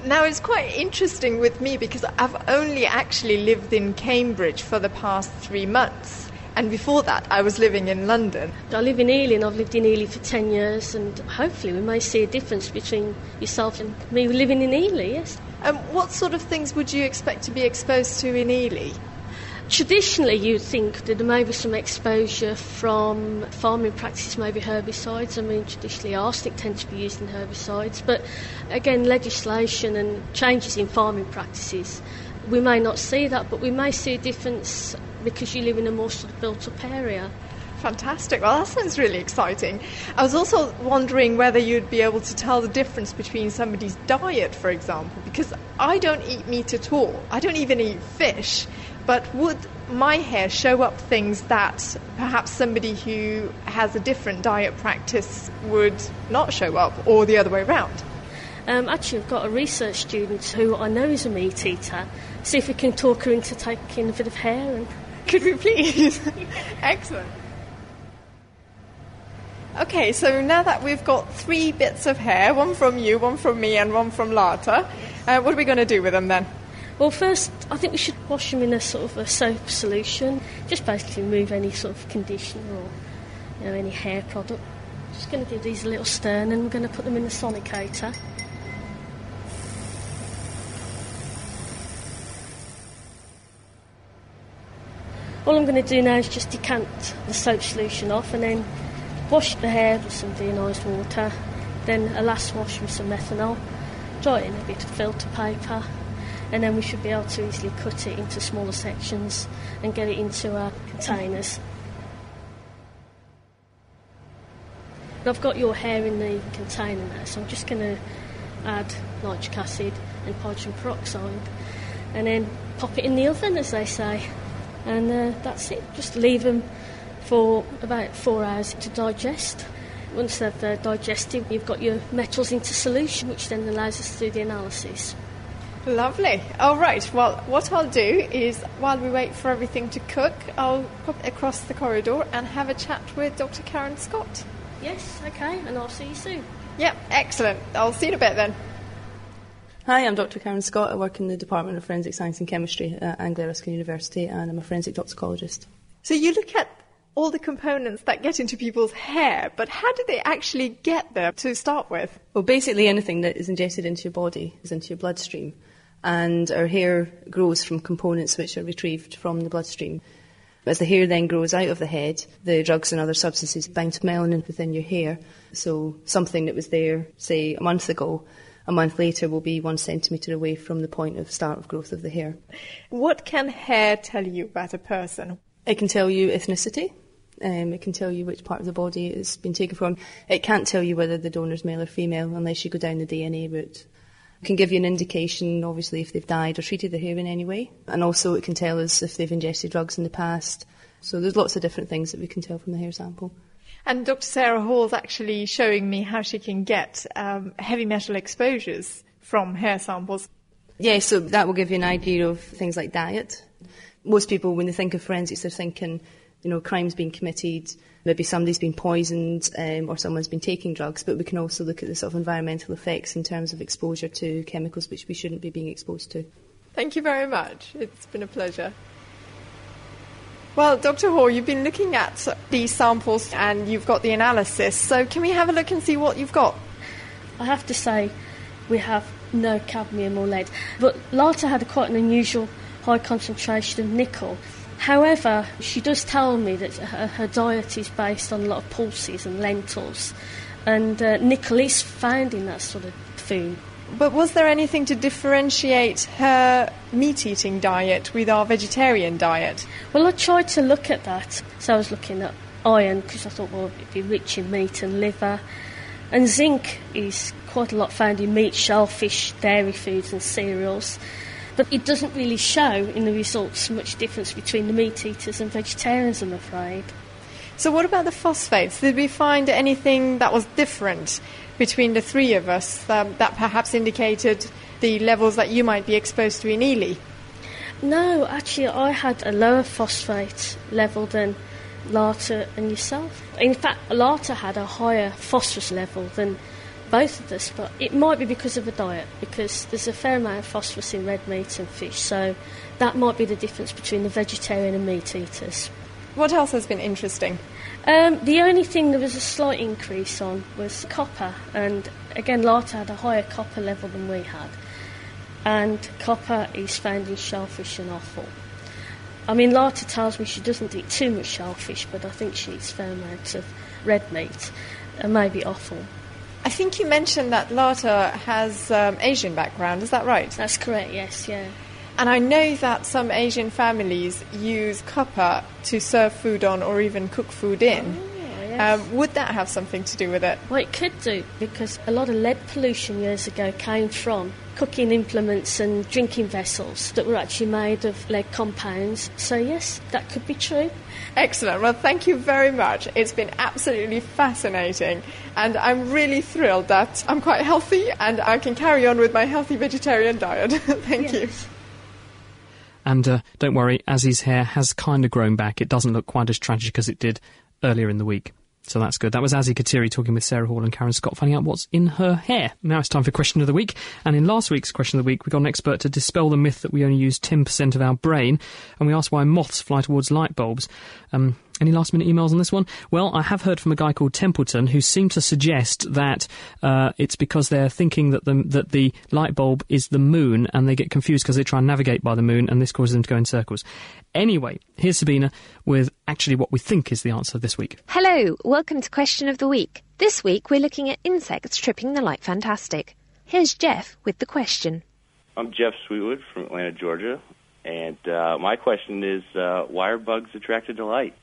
Speaker 17: Now, it's quite interesting with me because I've only actually lived in Cambridge for the past three months. And before that, I was living in London.
Speaker 16: I live in Ely and I've lived in Ely for 10 years, and hopefully, we may see a difference between yourself and me living in Ely, yes.
Speaker 17: Um, what sort of things would you expect to be exposed to in Ely?
Speaker 16: Traditionally, you'd think that there may be some exposure from farming practices, maybe herbicides. I mean, traditionally, arsenic tends to be used in herbicides, but again, legislation and changes in farming practices, we may not see that, but we may see a difference because you live in a more sort of built up area.
Speaker 17: Fantastic. Well, that sounds really exciting. I was also wondering whether you'd be able to tell the difference between somebody's diet, for example, because I don't eat meat at all. I don't even eat fish. But would my hair show up things that perhaps somebody who has a different diet practice would not show up, or the other way around?
Speaker 16: Um, actually, I've got a research student who I know is a meat eater. See if we can talk her into taking a bit of hair. And
Speaker 17: could we please? Excellent. Okay, so now that we've got three bits of hair, one from you, one from me, and one from Lata, uh, what are we going to do with them then?
Speaker 16: Well, first, I think we should wash them in a sort of a soap solution, just basically remove any sort of conditioner or you know, any hair product. Just going to give these a little stir, and then we're going to put them in the sonicator. All I'm going to do now is just decant the soap solution off and then Wash the hair with some deionised water, then a last wash with some methanol, dry it in a bit of filter paper, and then we should be able to easily cut it into smaller sections and get it into our containers. I've got your hair in the container now, so I'm just going to add nitric acid and hydrogen peroxide and then pop it in the oven, as they say. And uh, that's it. Just leave them for about four hours to digest. Once they've uh, digested, you've got your metals into solution, which then allows us to do the analysis.
Speaker 17: Lovely. All right. Well, what I'll do is, while we wait for everything to cook, I'll pop across the corridor and have a chat with Dr. Karen Scott.
Speaker 16: Yes, okay, and I'll see you soon.
Speaker 17: Yep, excellent. I'll see you in a bit then.
Speaker 18: Hi, I'm Dr. Karen Scott. I work in the Department of Forensic Science and Chemistry at Anglia Ruskin University, and I'm a forensic toxicologist.
Speaker 17: So you look at all the components that get into people's hair, but how do they actually get there to start with?
Speaker 18: Well, basically, anything that is ingested into your body is into your bloodstream. And our hair grows from components which are retrieved from the bloodstream. As the hair then grows out of the head, the drugs and other substances bind to melanin within your hair. So something that was there, say, a month ago, a month later will be one centimetre away from the point of start of growth of the hair.
Speaker 17: What can hair tell you about a person?
Speaker 18: It can tell you ethnicity, um, it can tell you which part of the body it's been taken from. It can't tell you whether the donor's male or female unless you go down the DNA route. Can give you an indication, obviously, if they've died or treated the hair in any way. And also it can tell us if they've ingested drugs in the past. So there's lots of different things that we can tell from the hair sample.
Speaker 17: And Dr. Sarah Hall's actually showing me how she can get um, heavy metal exposures from hair samples.
Speaker 18: Yeah, so that will give you an idea of things like diet. Most people, when they think of forensics, they're thinking you know, crimes being committed, maybe somebody's been poisoned um, or someone's been taking drugs, but we can also look at the sort of environmental effects in terms of exposure to chemicals which we shouldn't be being exposed to.
Speaker 17: Thank you very much. It's been a pleasure. Well, Dr. Hall, you've been looking at these samples and you've got the analysis. So, can we have a look and see what you've got?
Speaker 16: I have to say, we have no cadmium or lead, but Lata had a quite an unusual high concentration of nickel. However, she does tell me that her, her, diet is based on a lot of pulses and lentils, and uh, nickel is found in that sort of food.
Speaker 17: But was there anything to differentiate her meat eating diet with our vegetarian diet?
Speaker 16: Well, I tried to look at that. So I was looking at iron because I thought, well, it'd be rich in meat and liver. And zinc is quite a lot found in meat, shellfish, dairy foods, and cereals. But it doesn't really show in the results much difference between the meat eaters and vegetarians, I'm afraid.
Speaker 17: So, what about the phosphates? Did we find anything that was different between the three of us that, that perhaps indicated the levels that you might be exposed to in Ely?
Speaker 16: No, actually, I had a lower phosphate level than Lata and yourself. In fact, Lata had a higher phosphorus level than both of us, but it might be because of the diet, because there's a fair amount of phosphorus in red meat and fish, so that might be the difference between the vegetarian and meat eaters.
Speaker 17: What else has been interesting?
Speaker 16: Um, the only thing there was a slight increase on was copper, and again, Lata had a higher copper level than we had, and copper is found in shellfish and offal. I mean, Lata tells me she doesn't eat too much shellfish, but I think she eats fair amounts of red meat and maybe offal.
Speaker 17: I think you mentioned that Lata has um, Asian background. Is that right?
Speaker 16: That's correct. Yes. Yeah.
Speaker 17: And I know that some Asian families use copper to serve food on or even cook food in.
Speaker 16: yes.
Speaker 17: Um, would that have something to do with it?
Speaker 16: Well, it could do because a lot of lead pollution years ago came from cooking implements and drinking vessels that were actually made of lead compounds. So, yes, that could be true.
Speaker 17: Excellent. Well, thank you very much. It's been absolutely fascinating. And I'm really thrilled that I'm quite healthy and I can carry on with my healthy vegetarian diet. thank you.
Speaker 1: And uh, don't worry, Azzy's hair has kind of grown back. It doesn't look quite as tragic as it did earlier in the week. So that's good. That was Azzy Katiri talking with Sarah Hall and Karen Scott, finding out what's in her hair. Now it's time for question of the week. And in last week's question of the week, we got an expert to dispel the myth that we only use 10% of our brain. And we asked why moths fly towards light bulbs. Um, any last minute emails on this one? Well, I have heard from a guy called Templeton who seemed to suggest that uh, it's because they're thinking that the, that the light bulb is the moon and they get confused because they try and navigate by the moon and this causes them to go in circles. Anyway, here's Sabina with actually what we think is the answer this week.
Speaker 11: Hello, welcome to Question of the Week. This week we're looking at insects tripping the light fantastic. Here's Jeff with the question.
Speaker 19: I'm Jeff Sweetwood from Atlanta, Georgia, and uh, my question is uh, why are bugs attracted to light?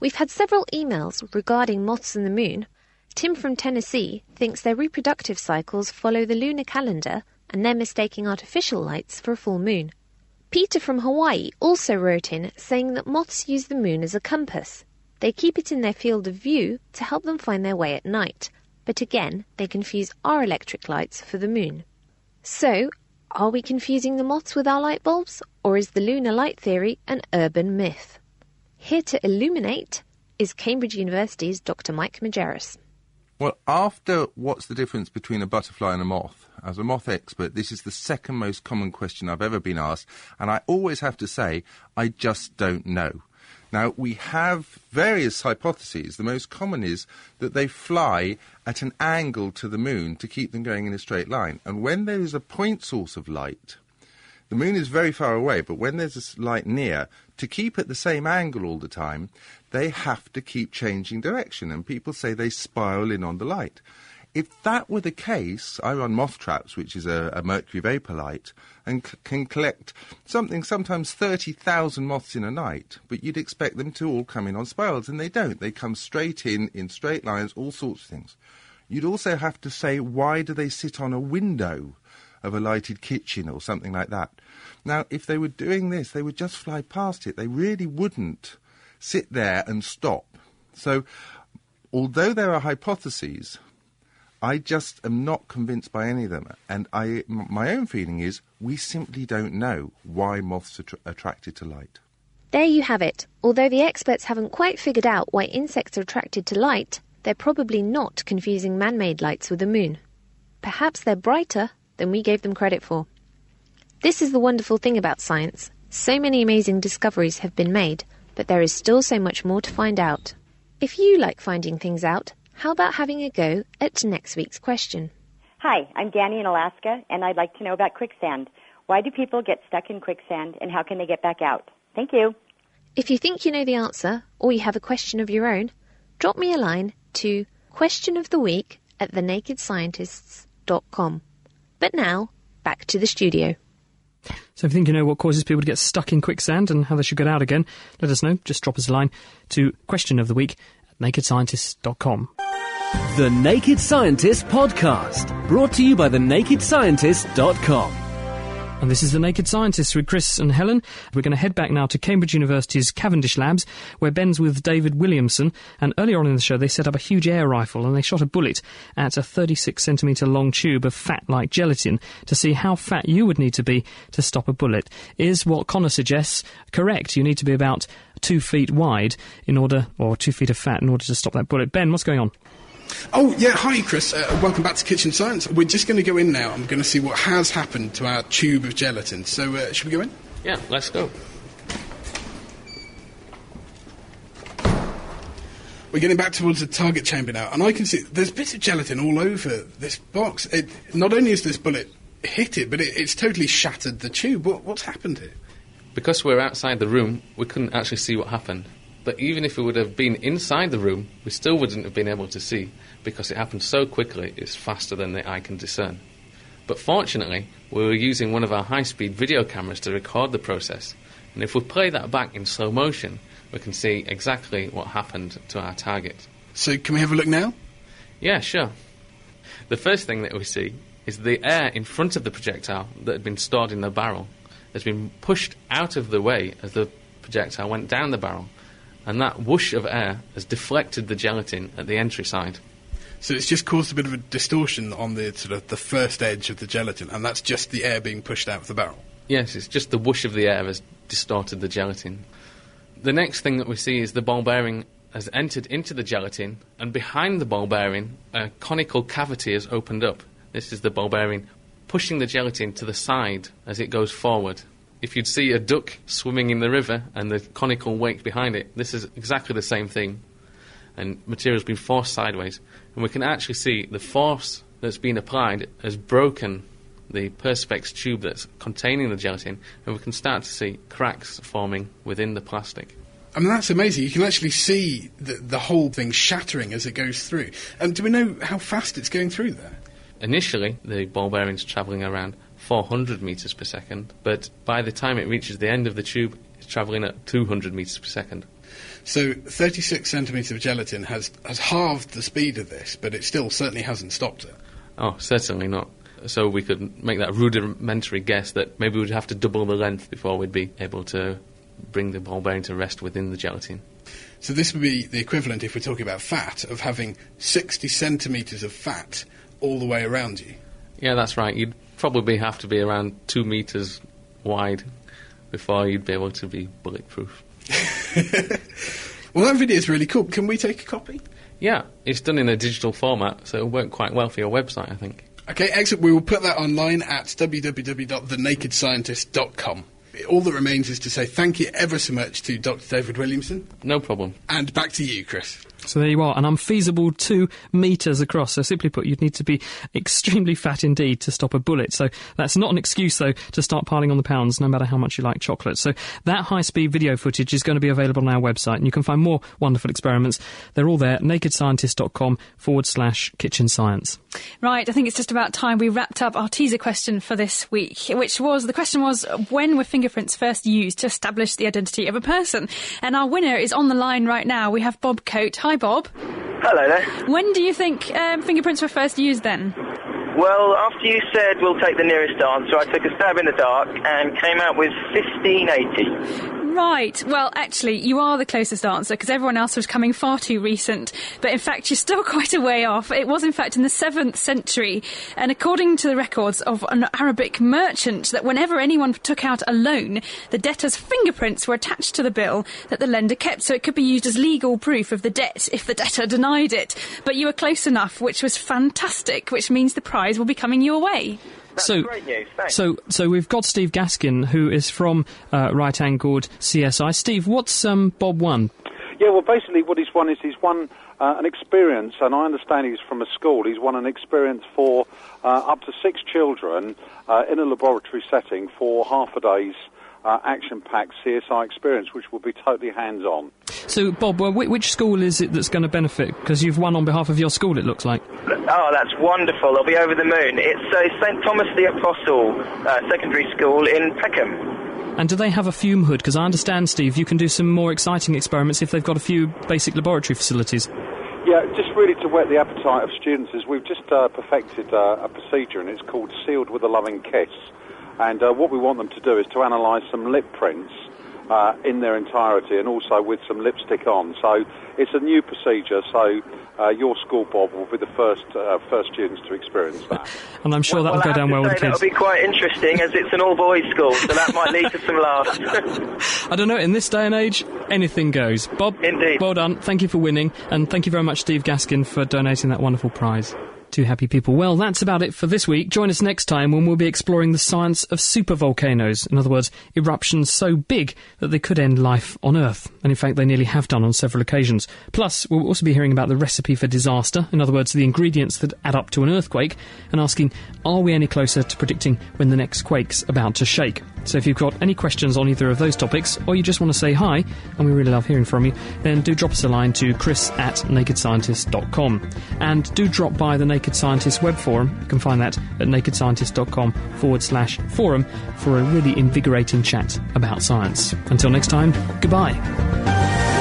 Speaker 11: We've had several emails regarding moths and the moon. Tim from Tennessee thinks their reproductive cycles follow the lunar calendar and they're mistaking artificial lights for a full moon. Peter from Hawaii also wrote in saying that moths use the moon as a compass. They keep it in their field of view to help them find their way at night, but again, they confuse our electric lights for the moon. So, are we confusing the moths with our light bulbs, or is the lunar light theory an urban myth? Here to illuminate is Cambridge University's Dr. Mike Majerus.
Speaker 20: Well, after what's the difference between a butterfly and a moth? As a moth expert, this is the second most common question I've ever been asked, and I always have to say, I just don't know. Now, we have various hypotheses. The most common is that they fly at an angle to the moon to keep them going in a straight line. And when there is a point source of light, the moon is very far away, but when there's a light near, to keep at the same angle all the time, they have to keep changing direction. And people say they spiral in on the light. If that were the case, I run moth traps, which is a, a mercury vapor light, and c- can collect something, sometimes 30,000 moths in a night, but you'd expect them to all come in on spirals, and they don't. They come straight in, in straight lines, all sorts of things. You'd also have to say, why do they sit on a window of a lighted kitchen or something like that? Now, if they were doing this, they would just fly past it. They really wouldn't sit there and stop. So, although there are hypotheses, I just am not convinced by any of them. And I, m- my own feeling is we simply don't know why moths are tr- attracted to light.
Speaker 11: There you have it. Although the experts haven't quite figured out why insects are attracted to light, they're probably not confusing man made lights with the moon. Perhaps they're brighter than we gave them credit for. This is the wonderful thing about science. So many amazing discoveries have been made, but there is still so much more to find out. If you like finding things out, how about having a go at next week's question?
Speaker 21: Hi, I'm Danny in Alaska, and I'd like to know about quicksand. Why do people get stuck in quicksand, and how can they get back out? Thank you.
Speaker 11: If you think you know the answer, or you have a question of your own, drop me a line to questionoftheweek at thenakedscientists.com. But now, back to the studio.
Speaker 1: So if you think you know what causes people to get stuck in quicksand and how they should get out again, let us know. Just drop us a line to question of the week at nakedscientists.com.
Speaker 2: The Naked Scientist Podcast, brought to you by the thenakedscientist.com.
Speaker 1: And this is The Naked Scientists with Chris and Helen. We're going to head back now to Cambridge University's Cavendish Labs, where Ben's with David Williamson. And earlier on in the show, they set up a huge air rifle and they shot a bullet at a 36 centimetre long tube of fat like gelatin to see how fat you would need to be to stop a bullet. Is what Connor suggests correct? You need to be about two feet wide in order, or two feet of fat in order to stop that bullet. Ben, what's going on?
Speaker 5: Oh, yeah, hi, Chris. Uh, welcome back to Kitchen Science. We're just going to go in now. I'm going to see what has happened to our tube of gelatin. So, uh, should we go in?
Speaker 6: Yeah, let's go.
Speaker 5: We're getting back towards the target chamber now, and I can see there's bits of gelatin all over this box. It, not only has this bullet hit it, but it, it's totally shattered the tube. What, what's happened here?
Speaker 6: Because we're outside the room, we couldn't actually see what happened. But even if we would have been inside the room, we still wouldn't have been able to see because it happened so quickly, it's faster than the eye can discern. But fortunately, we were using one of our high speed video cameras to record the process, and if we play that back in slow motion, we can see exactly what happened to our target.
Speaker 5: So, can we have a look now?
Speaker 6: Yeah, sure. The first thing that we see is the air in front of the projectile that had been stored in the barrel has been pushed out of the way as the projectile went down the barrel, and that whoosh of air has deflected the gelatin at the entry side.
Speaker 5: So it's just caused a bit of a distortion on the sort of the first edge of the gelatin, and that's just the air being pushed out of the barrel.
Speaker 6: Yes, it's just the whoosh of the air has distorted the gelatin. The next thing that we see is the ball bearing has entered into the gelatin, and behind the ball bearing, a conical cavity has opened up. This is the ball bearing pushing the gelatin to the side as it goes forward. If you'd see a duck swimming in the river and the conical wake behind it, this is exactly the same thing. And material's been forced sideways. And we can actually see the force that's been applied has broken the perspex tube that's containing the gelatin, and we can start to see cracks forming within the plastic.
Speaker 5: I mean, that's amazing. You can actually see the, the whole thing shattering as it goes through. And um, do we know how fast it's going through there?
Speaker 6: Initially, the ball bearing's travelling around 400 metres per second, but by the time it reaches the end of the tube, it's travelling at 200 metres per second.
Speaker 5: So 36 centimetres of gelatin has, has halved the speed of this, but it still certainly hasn't stopped it.
Speaker 6: Oh, certainly not. So we could make that rudimentary guess that maybe we'd have to double the length before we'd be able to bring the ball bearing to rest within the gelatin.
Speaker 5: So this would be the equivalent, if we're talking about fat, of having 60 centimetres of fat all the way around you.
Speaker 6: Yeah, that's right. You'd probably have to be around two metres wide before you'd be able to be bulletproof.
Speaker 5: well, that video is really cool. Can we take a copy?
Speaker 6: Yeah, it's done in a digital format, so it'll work quite well for your website, I think.
Speaker 5: Okay, excellent. We will put that online at www.thenakedscientist.com. All that remains is to say thank you ever so much to Dr. David Williamson.
Speaker 6: No problem.
Speaker 5: And back to you, Chris.
Speaker 1: So there you are, an unfeasible two metres across. So simply put, you'd need to be extremely fat indeed to stop a bullet. So that's not an excuse, though, to start piling on the pounds, no matter how much you like chocolate. So that high-speed video footage is going to be available on our website, and you can find more wonderful experiments. They're all there, nakedscientist.com forward slash kitchen science.
Speaker 3: Right, I think it's just about time we wrapped up our teaser question for this week, which was, the question was, when were fingerprints first used to establish the identity of a person? And our winner is on the line right now. We have Bob Coate. Hi, Bob.
Speaker 22: Hello there.
Speaker 3: When do you think um, fingerprints were first used then?
Speaker 22: Well, after you said we'll take the nearest answer, I took a stab in the dark and came out with 1580.
Speaker 3: Right. Well, actually, you are the closest answer because everyone else was coming far too recent. But in fact, you're still quite a way off. It was, in fact, in the 7th century. And according to the records of an Arabic merchant, that whenever anyone took out a loan, the debtor's fingerprints were attached to the bill that the lender kept. So it could be used as legal proof of the debt if the debtor denied it. But you were close enough, which was fantastic, which means the prize will be coming your way.
Speaker 22: That's
Speaker 1: so,
Speaker 22: great news. Thanks.
Speaker 1: So, so we've got Steve Gaskin, who is from uh, Right Angled CSI. Steve, what's um, Bob won?
Speaker 23: Yeah, well, basically, what he's won is he's won uh, an experience, and I understand he's from a school. He's won an experience for uh, up to six children uh, in a laboratory setting for half a day's uh, action-packed CSI experience, which will be totally hands-on.
Speaker 1: So, Bob, well, which school is it that's going to benefit? Because you've won on behalf of your school, it looks like.
Speaker 22: Oh, that's wonderful. They'll be over the moon. It's uh, St. Thomas the Apostle uh, Secondary School in Peckham.
Speaker 1: And do they have a fume hood? Because I understand, Steve, you can do some more exciting experiments if they've got a few basic laboratory facilities.
Speaker 23: Yeah, just really to whet the appetite of students is we've just uh, perfected uh, a procedure and it's called sealed with a loving kiss. And uh, what we want them to do is to analyse some lip prints uh, in their entirety and also with some lipstick on. So it's a new procedure. So uh, your school, Bob, will be the first uh, first students to experience that.
Speaker 1: and I'm sure
Speaker 22: well,
Speaker 1: that'll
Speaker 22: well,
Speaker 1: go down well with the kids.
Speaker 22: That'll be quite interesting as it's an all boys school, so that might lead to some laughs.
Speaker 1: I don't know. In this day and age, anything goes. Bob,
Speaker 22: Indeed.
Speaker 1: well done. Thank you for winning, and thank you very much, Steve Gaskin, for donating that wonderful prize. Two happy people. Well, that's about it for this week. Join us next time when we'll be exploring the science of supervolcanoes. In other words, eruptions so big that they could end life on Earth. And in fact, they nearly have done on several occasions. Plus, we'll also be hearing about the recipe for disaster. In other words, the ingredients that add up to an earthquake. And asking, are we any closer to predicting when the next quake's about to shake? So if you've got any questions on either of those topics, or you just want to say hi, and we really love hearing from you, then do drop us a line to chris at nakedscientist.com. And do drop by the Naked Scientist web forum. You can find that at nakedscientist.com forward slash forum for a really invigorating chat about science. Until next time, goodbye.